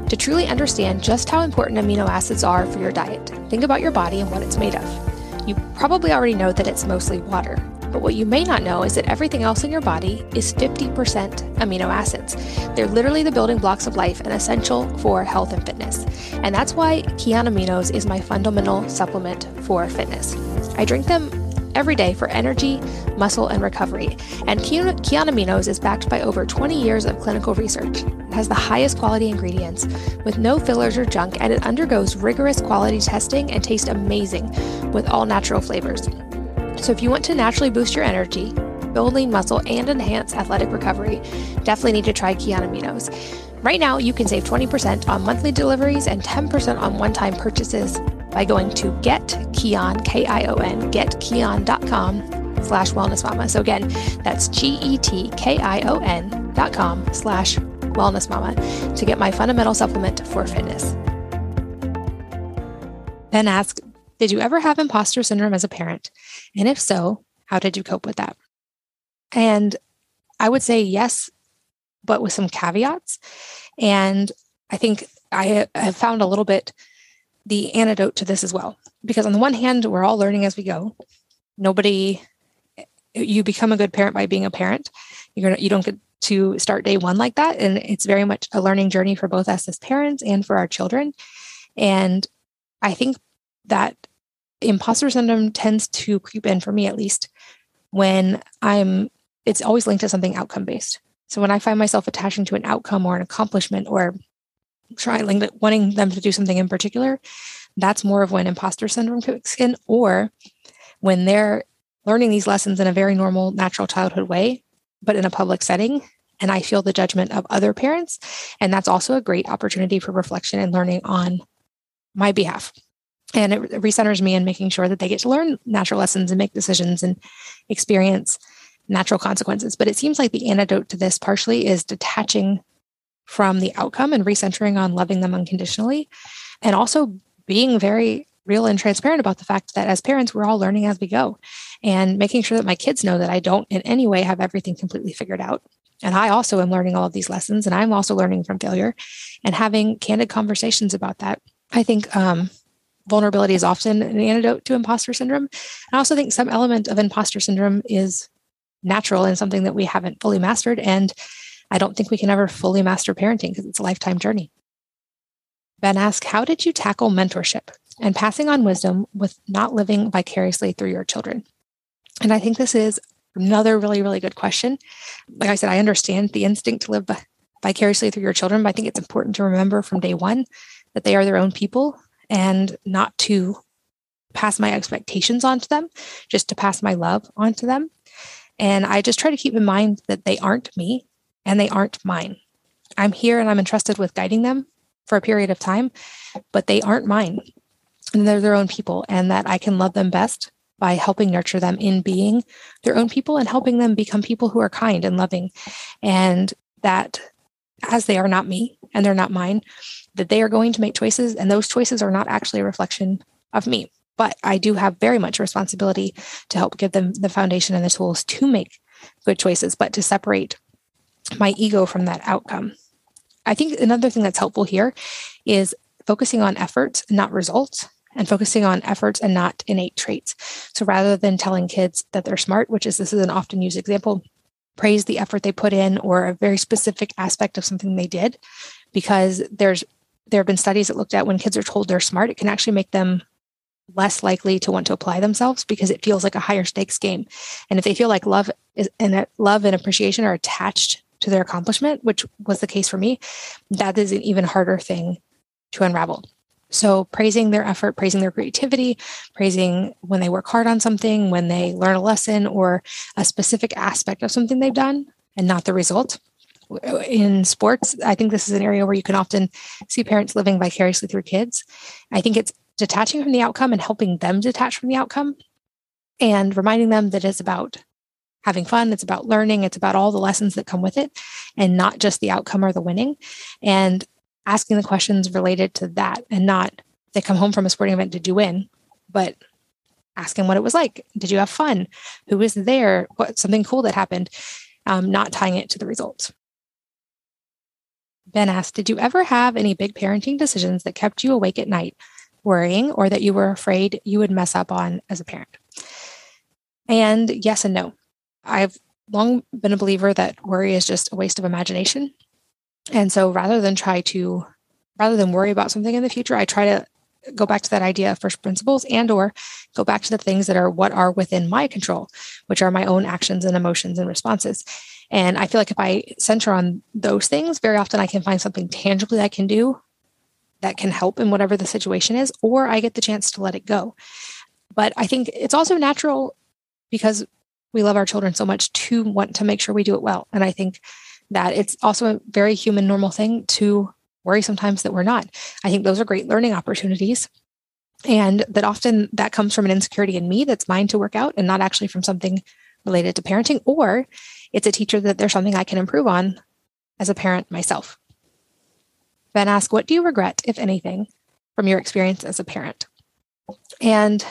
To truly understand just how important amino acids are for your diet, think about your body and what it's made of. You probably already know that it's mostly water, but what you may not know is that everything else in your body is 50% amino acids. They're literally the building blocks of life and essential for health and fitness. And that's why Kion Aminos is my fundamental supplement for fitness. I drink them every day for energy, muscle, and recovery. And Kion Aminos is backed by over 20 years of clinical research. It has the highest quality ingredients with no fillers or junk, and it undergoes rigorous quality testing and tastes amazing with all natural flavors. So if you want to naturally boost your energy, build lean muscle, and enhance athletic recovery, definitely need to try Kion Aminos. Right now, you can save 20% on monthly deliveries and 10% on one-time purchases by going to getkion, K-I-O-N, getkion.com slash wellness mama. So again, that's G-E-T-K-I-O-N dot com slash wellness mama to get my fundamental supplement for fitness. Ben asked, did you ever have imposter syndrome as a parent? And if so, how did you cope with that? And I would say yes, but with some caveats. And I think I have found a little bit the antidote to this as well. Because on the one hand, we're all learning as we go. Nobody, you become a good parent by being a parent. You're gonna, you don't get to start day one like that. And it's very much a learning journey for both us as parents and for our children. And I think that imposter syndrome tends to creep in for me at least when I'm it's always linked to something outcome based. So when I find myself attaching to an outcome or an accomplishment or trying wanting them to do something in particular, that's more of when imposter syndrome kicks in or when they're learning these lessons in a very normal natural childhood way, but in a public setting and I feel the judgment of other parents and that's also a great opportunity for reflection and learning on my behalf and it recenters me in making sure that they get to learn natural lessons and make decisions and experience natural consequences. But it seems like the antidote to this partially is detaching from the outcome and recentering on loving them unconditionally, and also being very real and transparent about the fact that as parents, we're all learning as we go and making sure that my kids know that I don't in any way have everything completely figured out. And I also am learning all of these lessons and I'm also learning from failure and having candid conversations about that. I think um, vulnerability is often an antidote to imposter syndrome. And I also think some element of imposter syndrome is natural and something that we haven't fully mastered. And I don't think we can ever fully master parenting because it's a lifetime journey. Ben asked, How did you tackle mentorship and passing on wisdom with not living vicariously through your children? And I think this is another really, really good question. Like I said, I understand the instinct to live vicariously through your children, but I think it's important to remember from day one that they are their own people and not to pass my expectations onto them, just to pass my love onto them. And I just try to keep in mind that they aren't me and they aren't mine. I'm here and I'm entrusted with guiding them for a period of time, but they aren't mine. And they're their own people, and that I can love them best by helping nurture them in being their own people and helping them become people who are kind and loving. And that as they are not me and they're not mine, that they are going to make choices and those choices are not actually a reflection of me. But I do have very much responsibility to help give them the foundation and the tools to make good choices, but to separate my ego from that outcome. I think another thing that's helpful here is focusing on efforts, not results, and focusing on efforts and not innate traits. So rather than telling kids that they're smart, which is this is an often used example, praise the effort they put in or a very specific aspect of something they did, because there's there have been studies that looked at when kids are told they're smart, it can actually make them less likely to want to apply themselves because it feels like a higher stakes game. And if they feel like love is, and love and appreciation are attached to their accomplishment, which was the case for me, that is an even harder thing to unravel. So, praising their effort, praising their creativity, praising when they work hard on something, when they learn a lesson or a specific aspect of something they've done and not the result. In sports, I think this is an area where you can often see parents living vicariously through kids. I think it's detaching from the outcome and helping them detach from the outcome and reminding them that it's about having fun, it's about learning, it's about all the lessons that come with it and not just the outcome or the winning. And asking the questions related to that and not they come home from a sporting event, did you win? But asking what it was like. Did you have fun? Who was there? What something cool that happened? Um, not tying it to the results. Ben asked, Did you ever have any big parenting decisions that kept you awake at night, worrying, or that you were afraid you would mess up on as a parent? And yes and no. I've long been a believer that worry is just a waste of imagination. And so rather than try to, rather than worry about something in the future, I try to go back to that idea of first principles and or go back to the things that are what are within my control which are my own actions and emotions and responses. And i feel like if i center on those things very often i can find something tangibly i can do that can help in whatever the situation is or i get the chance to let it go. But i think it's also natural because we love our children so much to want to make sure we do it well. And i think that it's also a very human, normal thing to worry sometimes that we're not. I think those are great learning opportunities. And that often that comes from an insecurity in me that's mine to work out and not actually from something related to parenting, or it's a teacher that there's something I can improve on as a parent myself. Then ask, what do you regret, if anything, from your experience as a parent? And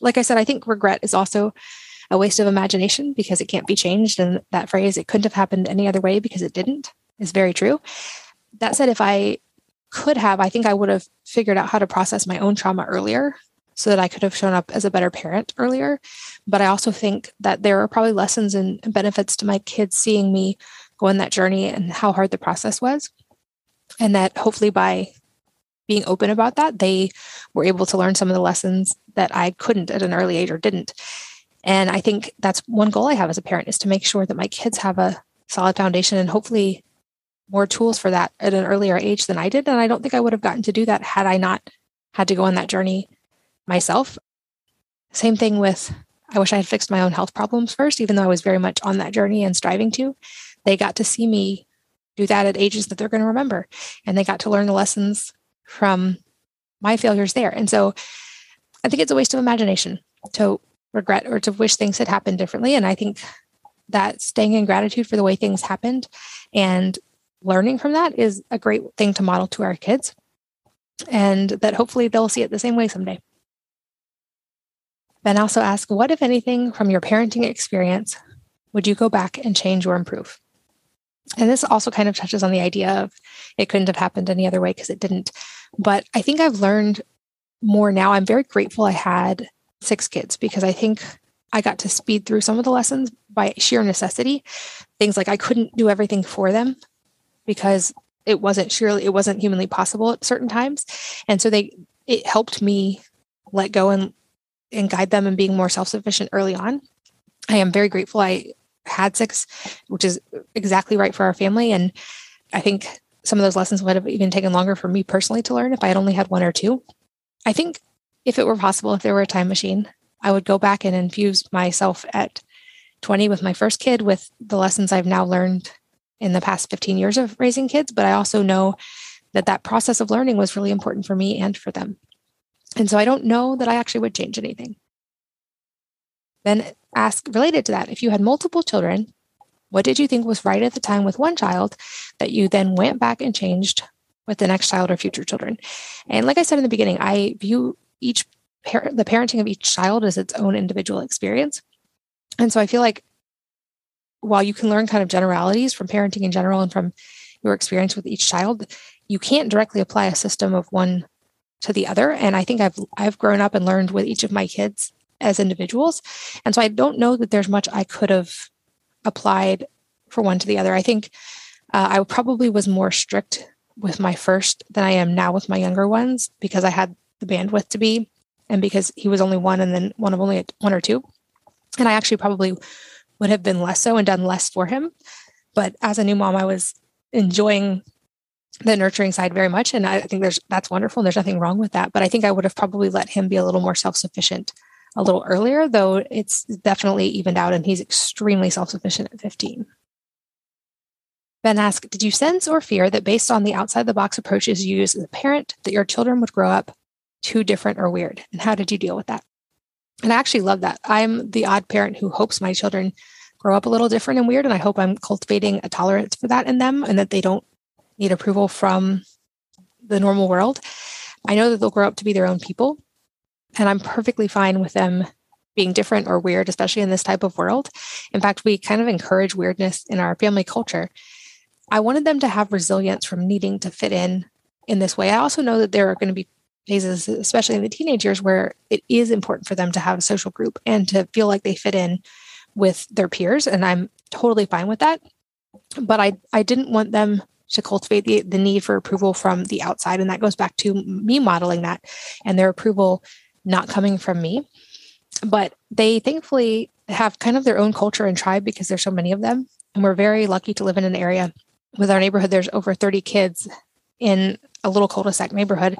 like I said, I think regret is also a waste of imagination because it can't be changed. And that phrase, it couldn't have happened any other way because it didn't, is very true. That said, if I could have, I think I would have figured out how to process my own trauma earlier so that I could have shown up as a better parent earlier. But I also think that there are probably lessons and benefits to my kids seeing me go on that journey and how hard the process was. And that hopefully by being open about that, they were able to learn some of the lessons that I couldn't at an early age or didn't. And I think that's one goal I have as a parent is to make sure that my kids have a solid foundation and hopefully more tools for that at an earlier age than I did. And I don't think I would have gotten to do that had I not had to go on that journey myself. Same thing with, I wish I had fixed my own health problems first, even though I was very much on that journey and striving to. They got to see me do that at ages that they're going to remember. And they got to learn the lessons from my failures there. And so I think it's a waste of imagination to regret or to wish things had happened differently. And I think that staying in gratitude for the way things happened and learning from that is a great thing to model to our kids. And that hopefully they'll see it the same way someday. Ben also asked, What, if anything, from your parenting experience would you go back and change or improve? And this also kind of touches on the idea of it couldn't have happened any other way because it didn't. But I think I've learned more now. I'm very grateful I had six kids because I think I got to speed through some of the lessons by sheer necessity. Things like I couldn't do everything for them because it wasn't surely it wasn't humanly possible at certain times. And so they it helped me let go and and guide them in being more self-sufficient early on. I am very grateful I had six, which is exactly right for our family. And I think some of those lessons would have even taken longer for me personally to learn if I had only had one or two. I think if it were possible, if there were a time machine, I would go back and infuse myself at 20 with my first kid with the lessons I've now learned in the past 15 years of raising kids. But I also know that that process of learning was really important for me and for them. And so I don't know that I actually would change anything. Then ask related to that if you had multiple children What did you think was right at the time with one child that you then went back and changed with the next child or future children? And like I said in the beginning, I view each parent, the parenting of each child is its own individual experience. And so I feel like while you can learn kind of generalities from parenting in general and from your experience with each child, you can't directly apply a system of one to the other. And I think I've I've grown up and learned with each of my kids as individuals. And so I don't know that there's much I could have applied for one to the other. I think uh, I probably was more strict with my first than I am now with my younger ones because I had the bandwidth to be and because he was only one and then one of only one or two. And I actually probably would have been less so and done less for him. But as a new mom, I was enjoying the nurturing side very much. And I think there's that's wonderful. And there's nothing wrong with that. But I think I would have probably let him be a little more self-sufficient a little earlier, though it's definitely evened out and he's extremely self-sufficient at 15. Ben asked, Did you sense or fear that based on the outside the box approaches you use as a parent, that your children would grow up too different or weird? And how did you deal with that? And I actually love that. I'm the odd parent who hopes my children grow up a little different and weird. And I hope I'm cultivating a tolerance for that in them and that they don't need approval from the normal world. I know that they'll grow up to be their own people. And I'm perfectly fine with them being different or weird, especially in this type of world. In fact, we kind of encourage weirdness in our family culture. I wanted them to have resilience from needing to fit in in this way. I also know that there are going to be phases, especially in the teenage years, where it is important for them to have a social group and to feel like they fit in with their peers. And I'm totally fine with that. But I, I didn't want them to cultivate the, the need for approval from the outside. And that goes back to me modeling that and their approval not coming from me. But they thankfully have kind of their own culture and tribe because there's so many of them. And we're very lucky to live in an area with our neighborhood. There's over 30 kids in a little cul-de-sac neighborhood.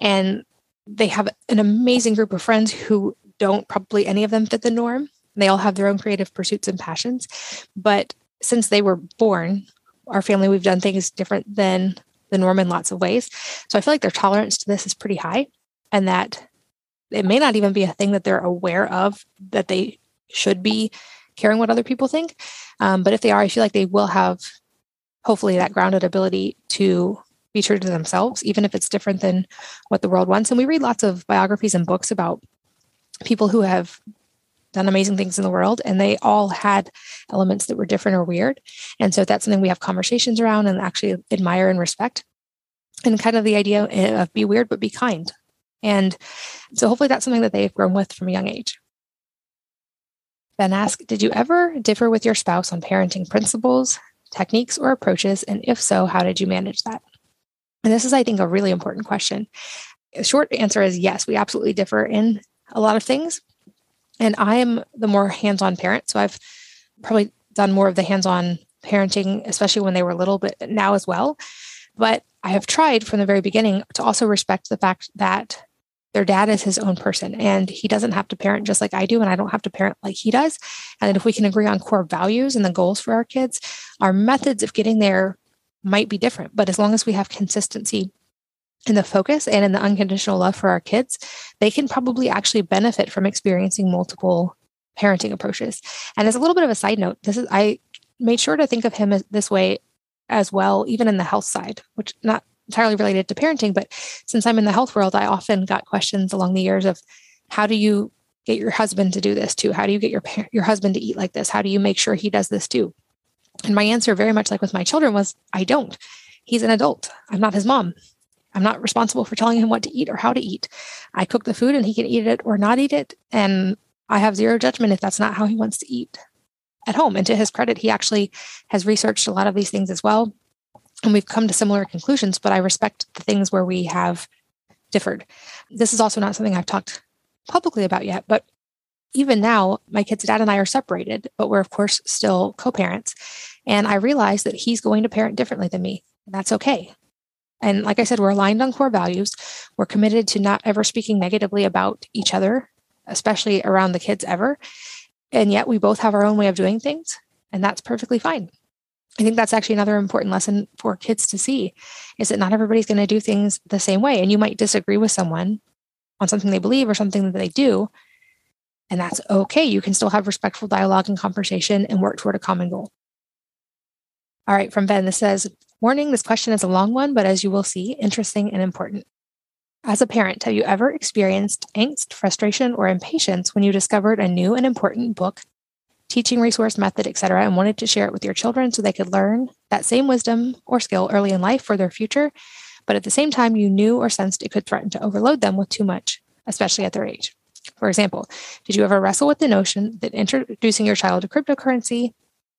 And they have an amazing group of friends who don't probably any of them fit the norm. They all have their own creative pursuits and passions. But since they were born, our family, we've done things different than the norm in lots of ways. So I feel like their tolerance to this is pretty high and that it may not even be a thing that they're aware of that they should be caring what other people think. Um, but if they are, I feel like they will have hopefully that grounded ability to be true to themselves, even if it's different than what the world wants. And we read lots of biographies and books about people who have done amazing things in the world and they all had elements that were different or weird. And so that's something we have conversations around and actually admire and respect. And kind of the idea of be weird, but be kind. And so hopefully that's something that they've grown with from a young age. Ben asked, Did you ever differ with your spouse on parenting principles, techniques, or approaches? And if so, how did you manage that? And this is, I think, a really important question. The short answer is yes, we absolutely differ in a lot of things. And I am the more hands on parent. So I've probably done more of the hands on parenting, especially when they were little, but now as well. But I have tried from the very beginning to also respect the fact that their dad is his own person and he doesn't have to parent just like I do, and I don't have to parent like he does. And if we can agree on core values and the goals for our kids, our methods of getting there might be different. But as long as we have consistency in the focus and in the unconditional love for our kids, they can probably actually benefit from experiencing multiple parenting approaches. And as a little bit of a side note, this is I made sure to think of him this way as well, even in the health side, which not entirely related to parenting, but since I'm in the health world, I often got questions along the years of how do you get your husband to do this too? How do you get your your husband to eat like this? How do you make sure he does this too? And my answer, very much like with my children, was I don't. He's an adult. I'm not his mom. I'm not responsible for telling him what to eat or how to eat. I cook the food and he can eat it or not eat it. And I have zero judgment if that's not how he wants to eat at home. And to his credit, he actually has researched a lot of these things as well. And we've come to similar conclusions, but I respect the things where we have differed. This is also not something I've talked publicly about yet, but even now, my kid's dad and I are separated, but we're, of course, still co parents. And I realize that he's going to parent differently than me. And that's okay. And like I said, we're aligned on core values. We're committed to not ever speaking negatively about each other, especially around the kids ever. And yet we both have our own way of doing things. And that's perfectly fine. I think that's actually another important lesson for kids to see is that not everybody's going to do things the same way. And you might disagree with someone on something they believe or something that they do. And that's okay. You can still have respectful dialogue and conversation and work toward a common goal. All right, from Ben, this says, Warning, this question is a long one, but as you will see, interesting and important. As a parent, have you ever experienced angst, frustration, or impatience when you discovered a new and important book, teaching resource, method, etc., and wanted to share it with your children so they could learn that same wisdom or skill early in life for their future, but at the same time you knew or sensed it could threaten to overload them with too much, especially at their age? For example, did you ever wrestle with the notion that introducing your child to cryptocurrency,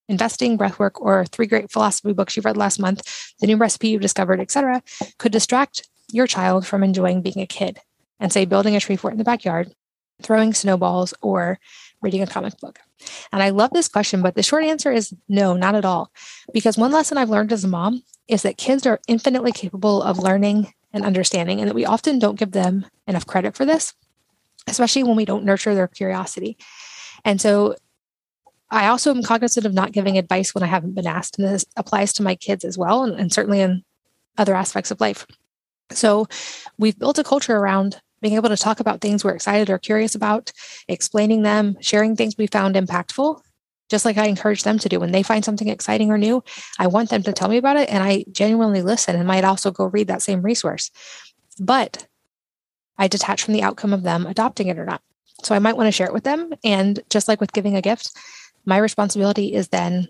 investing, breathwork, or three great philosophy books you read last month, the new recipe you discovered, etc., could distract your child from enjoying being a kid and say building a tree fort in the backyard, throwing snowballs, or reading a comic book? And I love this question, but the short answer is no, not at all. Because one lesson I've learned as a mom is that kids are infinitely capable of learning and understanding, and that we often don't give them enough credit for this, especially when we don't nurture their curiosity. And so I also am cognizant of not giving advice when I haven't been asked. And this applies to my kids as well, and, and certainly in other aspects of life. So we've built a culture around being able to talk about things we're excited or curious about, explaining them, sharing things we found impactful, just like I encourage them to do. When they find something exciting or new, I want them to tell me about it and I genuinely listen and might also go read that same resource. But I detach from the outcome of them adopting it or not. So I might want to share it with them. And just like with giving a gift, my responsibility is then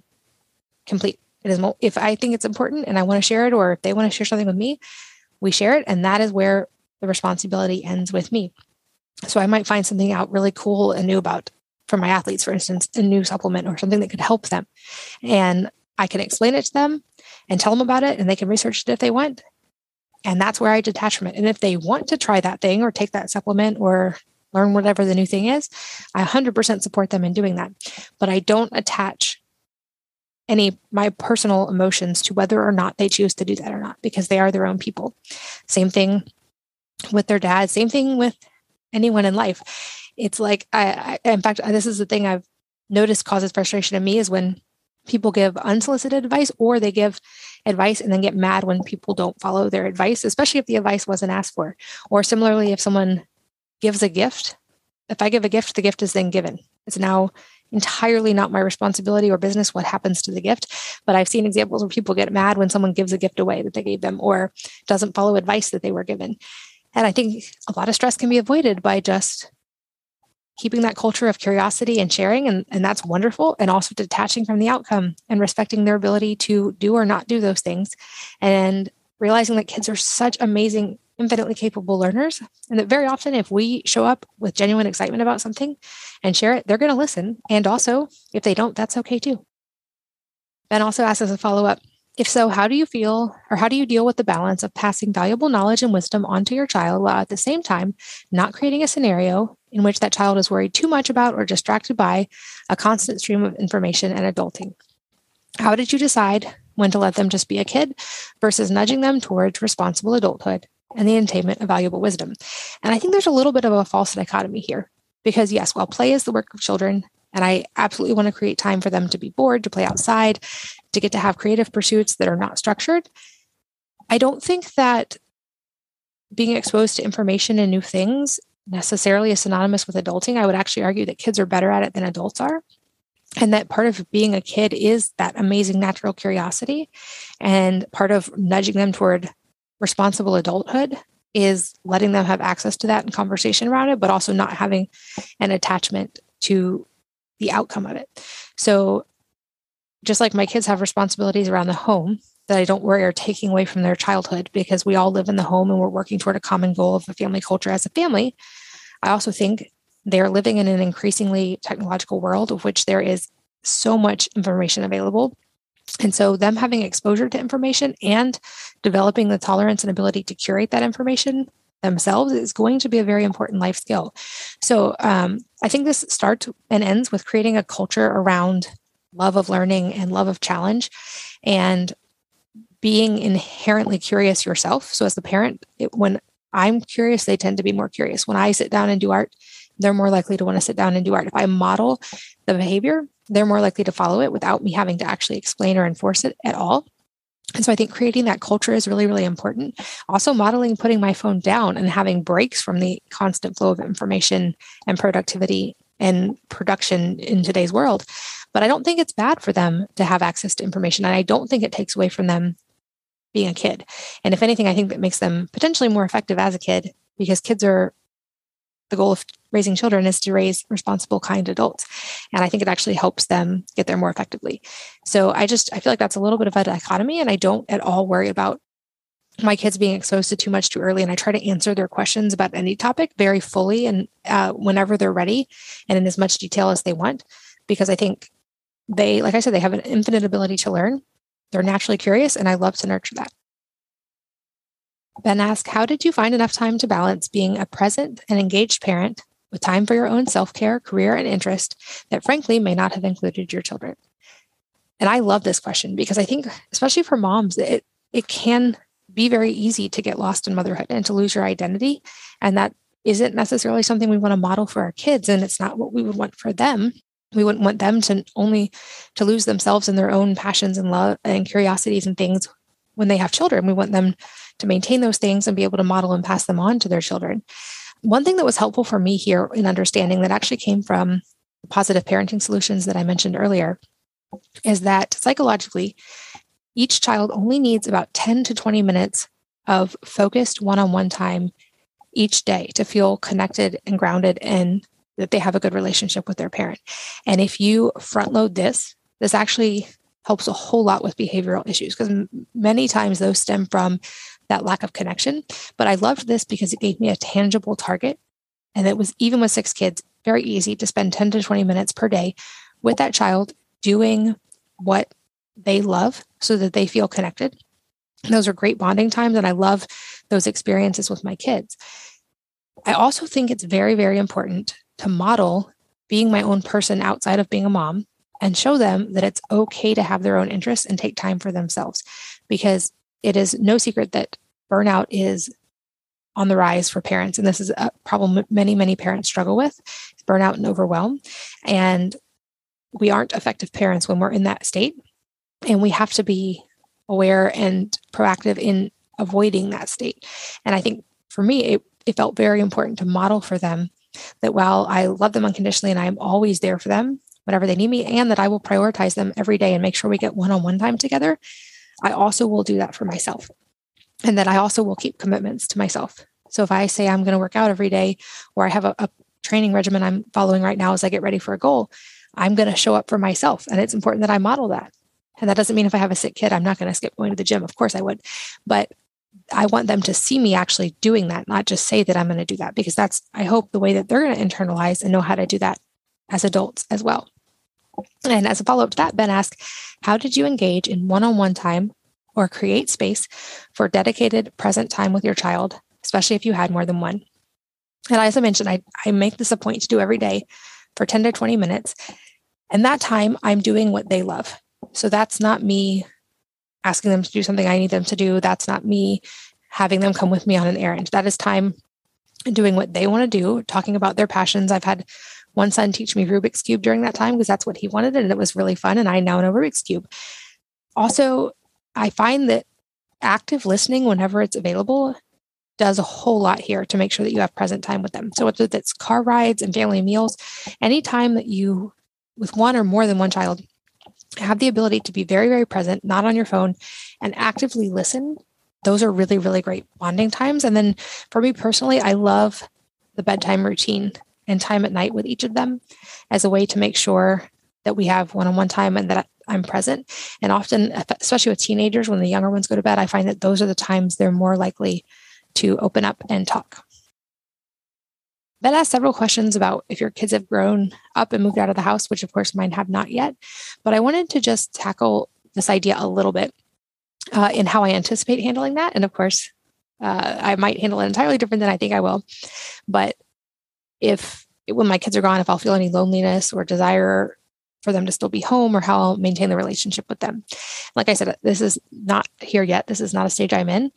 complete. It is if I think it's important and I want to share it, or if they want to share something with me, we share it, and that is where the responsibility ends with me. So I might find something out really cool and new about for my athletes, for instance, a new supplement or something that could help them, and I can explain it to them and tell them about it, and they can research it if they want. And that's where I detach from it. And if they want to try that thing or take that supplement or learn whatever the new thing is, I 100% support them in doing that. But I don't attach any my personal emotions to whether or not they choose to do that or not because they are their own people. Same thing with their dad, same thing with anyone in life. It's like I, I in fact this is the thing I've noticed causes frustration in me is when people give unsolicited advice or they give advice and then get mad when people don't follow their advice, especially if the advice wasn't asked for. Or similarly, if someone gives a gift, if I give a gift, the gift is then given. It's now entirely not my responsibility or business what happens to the gift. But I've seen examples where people get mad when someone gives a gift away that they gave them or doesn't follow advice that they were given. And I think a lot of stress can be avoided by just keeping that culture of curiosity and sharing. And, and that's wonderful. And also detaching from the outcome and respecting their ability to do or not do those things. And realizing that kids are such amazing infinitely capable learners. And that very often, if we show up with genuine excitement about something and share it, they're going to listen. And also, if they don't, that's okay too. Ben also asks as a follow up if so, how do you feel or how do you deal with the balance of passing valuable knowledge and wisdom onto your child while at the same time not creating a scenario in which that child is worried too much about or distracted by a constant stream of information and adulting? How did you decide when to let them just be a kid versus nudging them towards responsible adulthood and the attainment of valuable wisdom. And I think there's a little bit of a false dichotomy here because, yes, while play is the work of children, and I absolutely want to create time for them to be bored, to play outside, to get to have creative pursuits that are not structured, I don't think that being exposed to information and new things necessarily is synonymous with adulting. I would actually argue that kids are better at it than adults are. And that part of being a kid is that amazing natural curiosity. And part of nudging them toward responsible adulthood is letting them have access to that and conversation around it, but also not having an attachment to the outcome of it. So, just like my kids have responsibilities around the home that I don't worry are taking away from their childhood because we all live in the home and we're working toward a common goal of a family culture as a family, I also think they're living in an increasingly technological world of which there is so much information available and so, them having exposure to information and developing the tolerance and ability to curate that information themselves is going to be a very important life skill. So, um, I think this starts and ends with creating a culture around love of learning and love of challenge and being inherently curious yourself. So, as the parent, it, when I'm curious, they tend to be more curious. When I sit down and do art, they're more likely to want to sit down and do art. If I model the behavior, they're more likely to follow it without me having to actually explain or enforce it at all. And so I think creating that culture is really, really important. Also, modeling putting my phone down and having breaks from the constant flow of information and productivity and production in today's world But I don't think it's bad for them to have access to information. And I don't think it takes away from them being a kid. And if anything, I think that makes them potentially more effective as a kid because kids are the goal of raising children is to raise responsible, kind adults. And I think it actually helps them get there more effectively. So I just, I feel like that's a little bit of a dichotomy. And I don't at all worry about my kids being exposed to too much too early. And I try to answer their questions about any topic very fully and uh, whenever they're ready and in as much detail as they want, because I think they, like I said, they have an infinite ability to learn. They're naturally curious, and I love to nurture that. Ben asked, How did you find enough time to balance being a present and engaged parent with time for your own self care, career, and interest that frankly may not have included your children? And I love this question because I think, especially for moms, it, it can be very easy to get lost in motherhood and to lose your identity. And that isn't necessarily something we want to model for our kids. And it's not what we would want for them. We wouldn't want them to only to lose themselves in their own passions and love and curiosities and things when they have children. We want them to maintain those things and be able to model and pass them on to their children. One thing that was helpful for me here in understanding that actually came from positive parenting solutions that I mentioned earlier is that psychologically, each child only needs about 10 to 20 minutes of focused one on one time each day to feel connected and grounded and that they have a good relationship with their parent. And if you front load this, this actually helps a whole lot with behavioral issues because many times those stem from that lack of connection. But I loved this because it gave me a tangible target. And it was even with six kids, very easy to spend 10 to 20 minutes per day with that child doing what they love so that they feel connected. those are great bonding times. And I love those experiences with my kids. I also think it's very, very important to model being my own person outside of being a mom and show them that it's okay to have their own interests and take time for themselves because it is no secret that burnout is on the rise for parents. And this is a problem many, many parents struggle with burnout and overwhelm. And we aren't effective parents when we're in that state. And we have to be aware and proactive in avoiding that state. And I think for me, it, it felt very important to model for them that while I love them unconditionally and I'm always there for them, whenever they need me, and that I will prioritize them every day and make sure we get one on one time together, I also will do that for myself. And that I also will keep commitments to myself. So if I say I'm going to work out every day, or I have a, a training regimen I'm following right now as I get ready for a goal, I'm going to show up for myself. And it's important that I model that. And that doesn't mean if I have a sick kid, I'm not going to skip going to the gym. Of course I would. But I want them to see me actually doing that, not just say that I'm going to do that, because that's, I hope, the way that they're going to internalize and know how to do that as adults as well. And as a follow up to that, Ben asked, How did you engage in one on one time or create space for dedicated present time with your child, especially if you had more than one? And as I mentioned, I, I make this a point to do every day for 10 to 20 minutes. And that time I'm doing what they love. So that's not me asking them to do something I need them to do. That's not me having them come with me on an errand. That is time doing what they want to do, talking about their passions. I've had one son teach me Rubik's Cube during that time because that's what he wanted and it was really fun. And I now know Rubik's Cube. Also, I find that active listening whenever it's available does a whole lot here to make sure that you have present time with them. So whether it's car rides and family meals, anytime that you, with one or more than one child, have the ability to be very, very present, not on your phone, and actively listen, those are really, really great bonding times. And then for me personally, I love the bedtime routine and time at night with each of them as a way to make sure that we have one on one time and that I'm present. And often, especially with teenagers, when the younger ones go to bed, I find that those are the times they're more likely to open up and talk. Ben asked several questions about if your kids have grown up and moved out of the house, which of course mine have not yet. But I wanted to just tackle this idea a little bit uh, in how I anticipate handling that. And of course, uh, I might handle it entirely different than I think I will. But if when my kids are gone, if I'll feel any loneliness or desire for them to still be home or how I'll maintain the relationship with them. Like I said, this is not here yet. This is not a stage I'm in.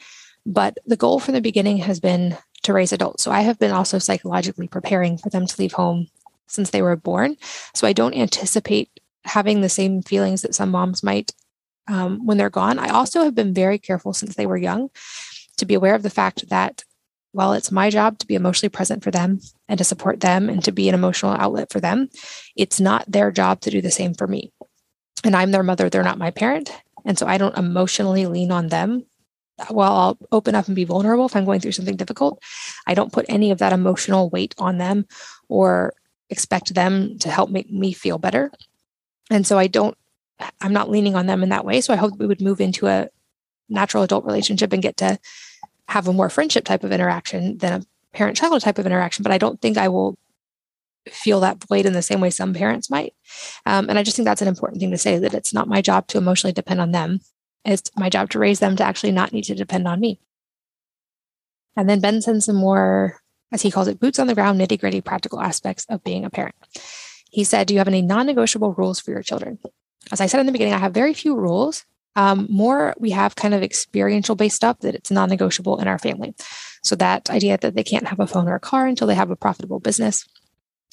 But the goal from the beginning has been to raise adults. So I have been also psychologically preparing for them to leave home since they were born. So I don't anticipate having the same feelings that some moms might um, when they're gone. I also have been very careful since they were young to be aware of the fact that while it's my job to be emotionally present for them and to support them and to be an emotional outlet for them, it's not their job to do the same for me. And I'm their mother, they're not my parent. And so I don't emotionally lean on them. While I'll open up and be vulnerable if I'm going through something difficult, I don't put any of that emotional weight on them or expect them to help make me feel better. And so I don't, I'm not leaning on them in that way. So I hope we would move into a natural adult relationship and get to have a more friendship type of interaction than a parent child type of interaction. But I don't think I will feel that void in the same way some parents might. Um, and I just think that's an important thing to say that it's not my job to emotionally depend on them. It's my job to raise them to actually not need to depend on me. And then Ben sends some more, as he calls it, boots on the ground, nitty gritty practical aspects of being a parent. He said, Do you have any non negotiable rules for your children? As I said in the beginning, I have very few rules. Um, more, we have kind of experiential based stuff that it's non negotiable in our family. So, that idea that they can't have a phone or a car until they have a profitable business.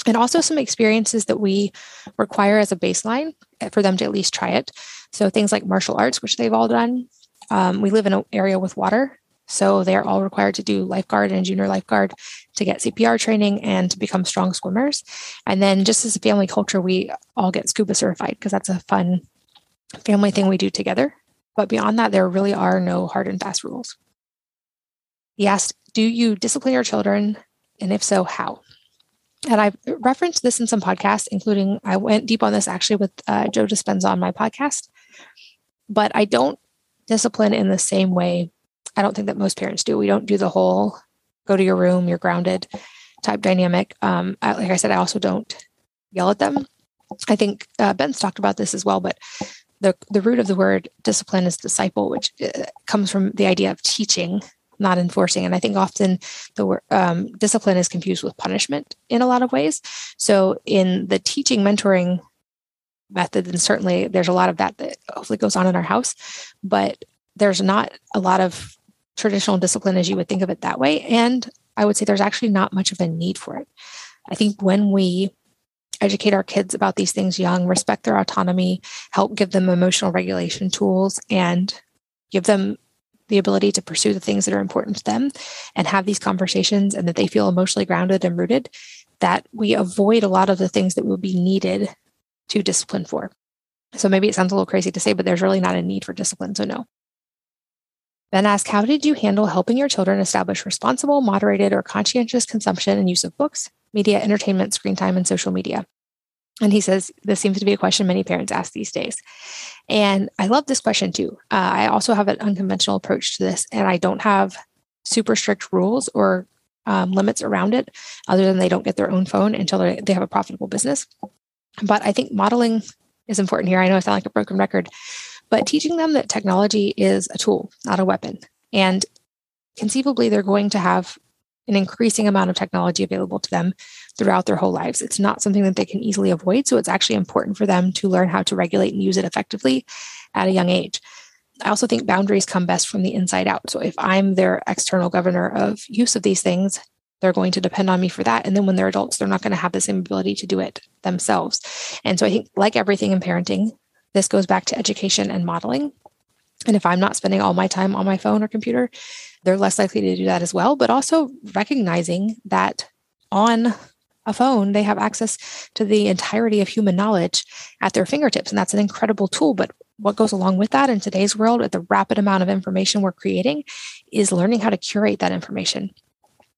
And also some experiences that we require as a baseline for them to at least try it. So, things like martial arts, which they've all done. Um, we live in an area with water. So, they're all required to do lifeguard and junior lifeguard to get CPR training and to become strong swimmers. And then, just as a family culture, we all get scuba certified because that's a fun family thing we do together. But beyond that, there really are no hard and fast rules. He asked, Do you discipline your children? And if so, how? And I've referenced this in some podcasts, including I went deep on this actually with uh, Joe Dispenza on my podcast. But I don't discipline in the same way. I don't think that most parents do. We don't do the whole go to your room, you're grounded type dynamic. Um, I, like I said, I also don't yell at them. I think uh, Ben's talked about this as well, but the the root of the word discipline is disciple, which uh, comes from the idea of teaching, not enforcing. And I think often the word um, discipline is confused with punishment in a lot of ways. So in the teaching mentoring method, and certainly there's a lot of that that hopefully goes on in our house, but there's not a lot of traditional discipline as you would think of it that way. And I would say there's actually not much of a need for it. I think when we educate our kids about these things young, respect their autonomy, help give them emotional regulation tools, and give them the ability to pursue the things that are important to them and have these conversations and that they feel emotionally grounded and rooted, that we avoid a lot of the things that will be needed to discipline for. So maybe it sounds a little crazy to say, but there's really not a need for discipline. So, no. Ben asked, How did you handle helping your children establish responsible, moderated, or conscientious consumption and use of books, media, entertainment, screen time, and social media? And he says, This seems to be a question many parents ask these days. And I love this question too. Uh, I also have an unconventional approach to this, and I don't have super strict rules or um, limits around it, other than they don't get their own phone until they have a profitable business. But I think modeling is important here. I know I sound like a broken record, but teaching them that technology is a tool, not a weapon. And conceivably, they're going to have an increasing amount of technology available to them throughout their whole lives. It's not something that they can easily avoid. So it's actually important for them to learn how to regulate and use it effectively at a young age. I also think boundaries come best from the inside out. So if I'm their external governor of use of these things, they're going to depend on me for that. And then when they're adults, they're not going to have the same ability to do it themselves. And so I think, like everything in parenting, this goes back to education and modeling. And if I'm not spending all my time on my phone or computer, they're less likely to do that as well. But also recognizing that on a phone, they have access to the entirety of human knowledge at their fingertips. And that's an incredible tool. But what goes along with that in today's world, with the rapid amount of information we're creating, is learning how to curate that information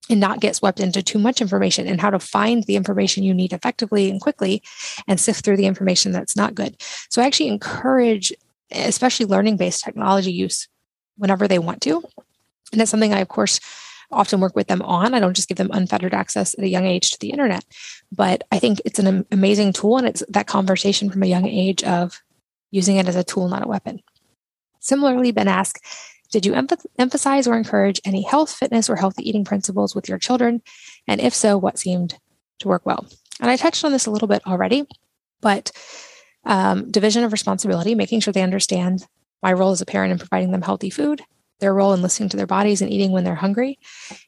and not get swept into too much information and how to find the information you need effectively and quickly and sift through the information that's not good. So I actually encourage, especially learning based technology use whenever they want to. And it's something I, of course, often work with them on. I don't just give them unfettered access at a young age to the internet, but I think it's an amazing tool. And it's that conversation from a young age of using it as a tool, not a weapon. Similarly, Ben asked, did you emphasize or encourage any health, fitness, or healthy eating principles with your children? And if so, what seemed to work well? And I touched on this a little bit already, but um, division of responsibility, making sure they understand my role as a parent in providing them healthy food, their role in listening to their bodies and eating when they're hungry,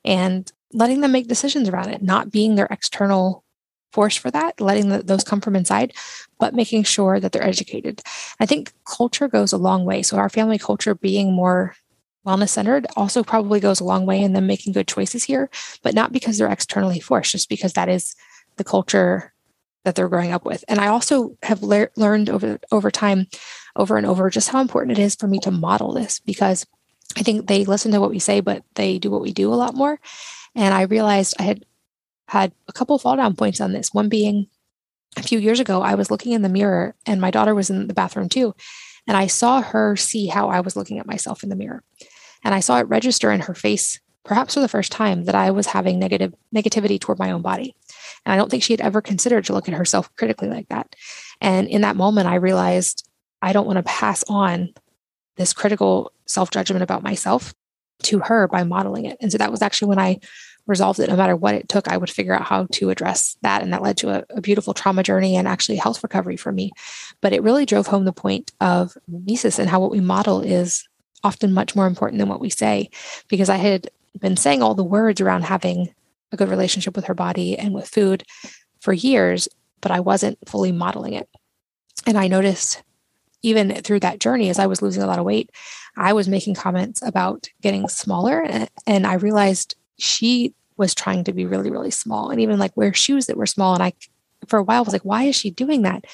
and letting them make decisions around it, not being their external force for that, letting the, those come from inside, but making sure that they're educated. I think culture goes a long way. So, our family culture being more wellness centered also probably goes a long way in them making good choices here, but not because they're externally forced, just because that is the culture that they're growing up with. And I also have le- learned over over time, over and over, just how important it is for me to model this because I think they listen to what we say, but they do what we do a lot more. And I realized I had had a couple fall down points on this. One being a few years ago, I was looking in the mirror and my daughter was in the bathroom too. And I saw her see how I was looking at myself in the mirror. And I saw it register in her face, perhaps for the first time, that I was having negative negativity toward my own body. And I don't think she had ever considered to look at herself critically like that. And in that moment, I realized I don't want to pass on this critical self judgment about myself to her by modeling it. And so that was actually when I resolved it no matter what it took i would figure out how to address that. And that led to a, a, beautiful trauma journey and actually health recovery for me. But it really drove home the point of mimesis and how what we model is often much more important than what we say. Because i had been saying all the words around having a good relationship with her body and with food for years but i wasn't fully modeling it. And i noticed even through that journey as i was losing a lot of weight i was making comments about getting smaller and i realized she was trying to be really, really small and even like wear shoes that were small. And I, for a while, was like, why is she doing that?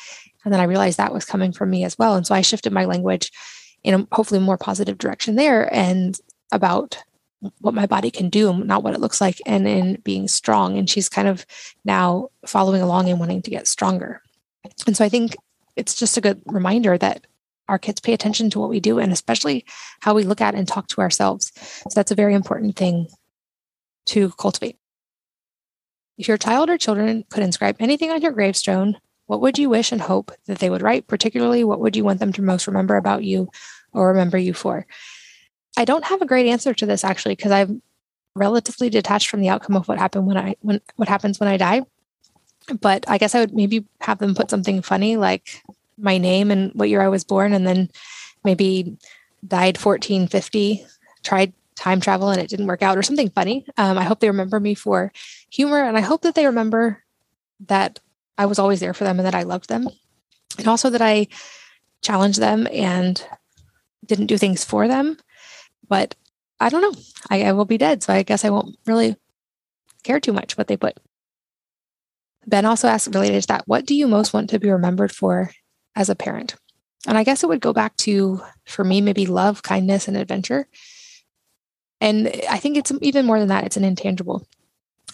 And then I realized that was coming from me as well. And so I shifted my language in a hopefully more positive direction there and about what my body can do, not what it looks like, and in being strong. And she's kind of now following along and wanting to get stronger. And so I think it's just a good reminder that our kids pay attention to what we do and especially how we look at and talk to ourselves. So that's a very important thing to cultivate. If your child or children could inscribe anything on your gravestone, what would you wish and hope that they would write? Particularly, what would you want them to most remember about you or remember you for? I don't have a great answer to this actually, because I'm relatively detached from the outcome of what happened when I when what happens when I die. But I guess I would maybe have them put something funny like my name and what year I was born, and then maybe died 1450, tried time travel and it didn't work out or something funny. Um, I hope they remember me for humor and I hope that they remember that I was always there for them and that I loved them. And also that I challenged them and didn't do things for them. But I don't know. I, I will be dead. So I guess I won't really care too much what they put. Ben also asked related to that, what do you most want to be remembered for as a parent? And I guess it would go back to, for me, maybe love, kindness, and adventure. And I think it's even more than that, it's an intangible.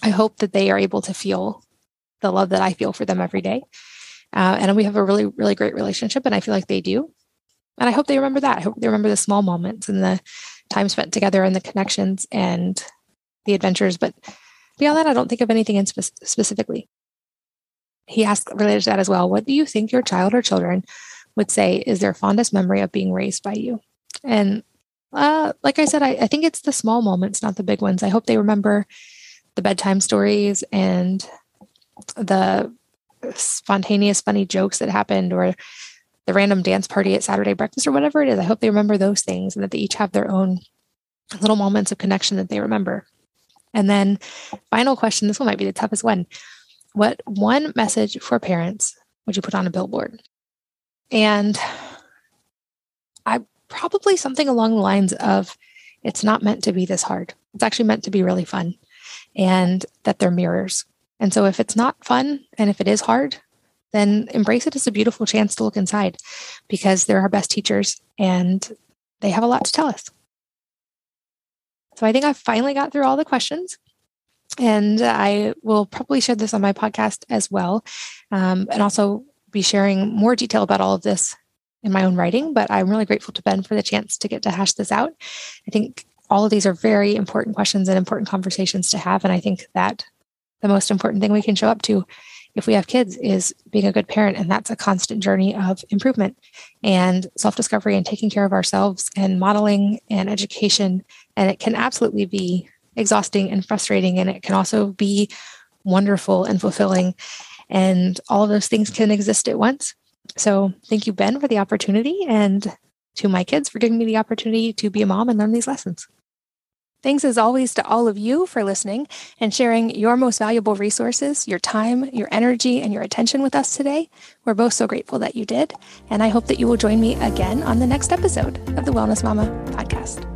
I hope that they are able to feel the love that I feel for them every day. Uh, and we have a really, really great relationship, and I feel like they do. And I hope they remember that. I hope they remember the small moments and the time spent together and the connections and the adventures. But beyond that, I don't think of anything in spe- specifically. He asked related to that as well. What do you think your child or children would say is their fondest memory of being raised by you? And uh, like I said, I, I think it's the small moments, not the big ones. I hope they remember the bedtime stories and the spontaneous funny jokes that happened or the random dance party at Saturday breakfast or whatever it is. I hope they remember those things and that they each have their own little moments of connection that they remember. And then, final question this one might be the toughest one. What one message for parents would you put on a billboard? And I probably something along the lines of it's not meant to be this hard. It's actually meant to be really fun and that they're mirrors. And so if it's not fun and if it is hard, then embrace it as a beautiful chance to look inside because they're our best teachers and they have a lot to tell us. So I think I've finally got through all the questions. And I will probably share this on my podcast as well. Um, and also be sharing more detail about all of this in my own writing, but I'm really grateful to Ben for the chance to get to hash this out. I think all of these are very important questions and important conversations to have. And I think that the most important thing we can show up to if we have kids is being a good parent. And that's a constant journey of improvement and self discovery and taking care of ourselves and modeling and education. And it can absolutely be exhausting and frustrating. And it can also be wonderful and fulfilling. And all of those things can exist at once. So thank you, Ben, for the opportunity and to my kids for giving me the opportunity to be a mom and learn these lessons. Thanks as always to all of you for listening and sharing your most valuable resources, your time, your energy, and your attention with us today. We're both so grateful that you did. And I hope that you will join me again on the next episode of the Wellness Mama podcast.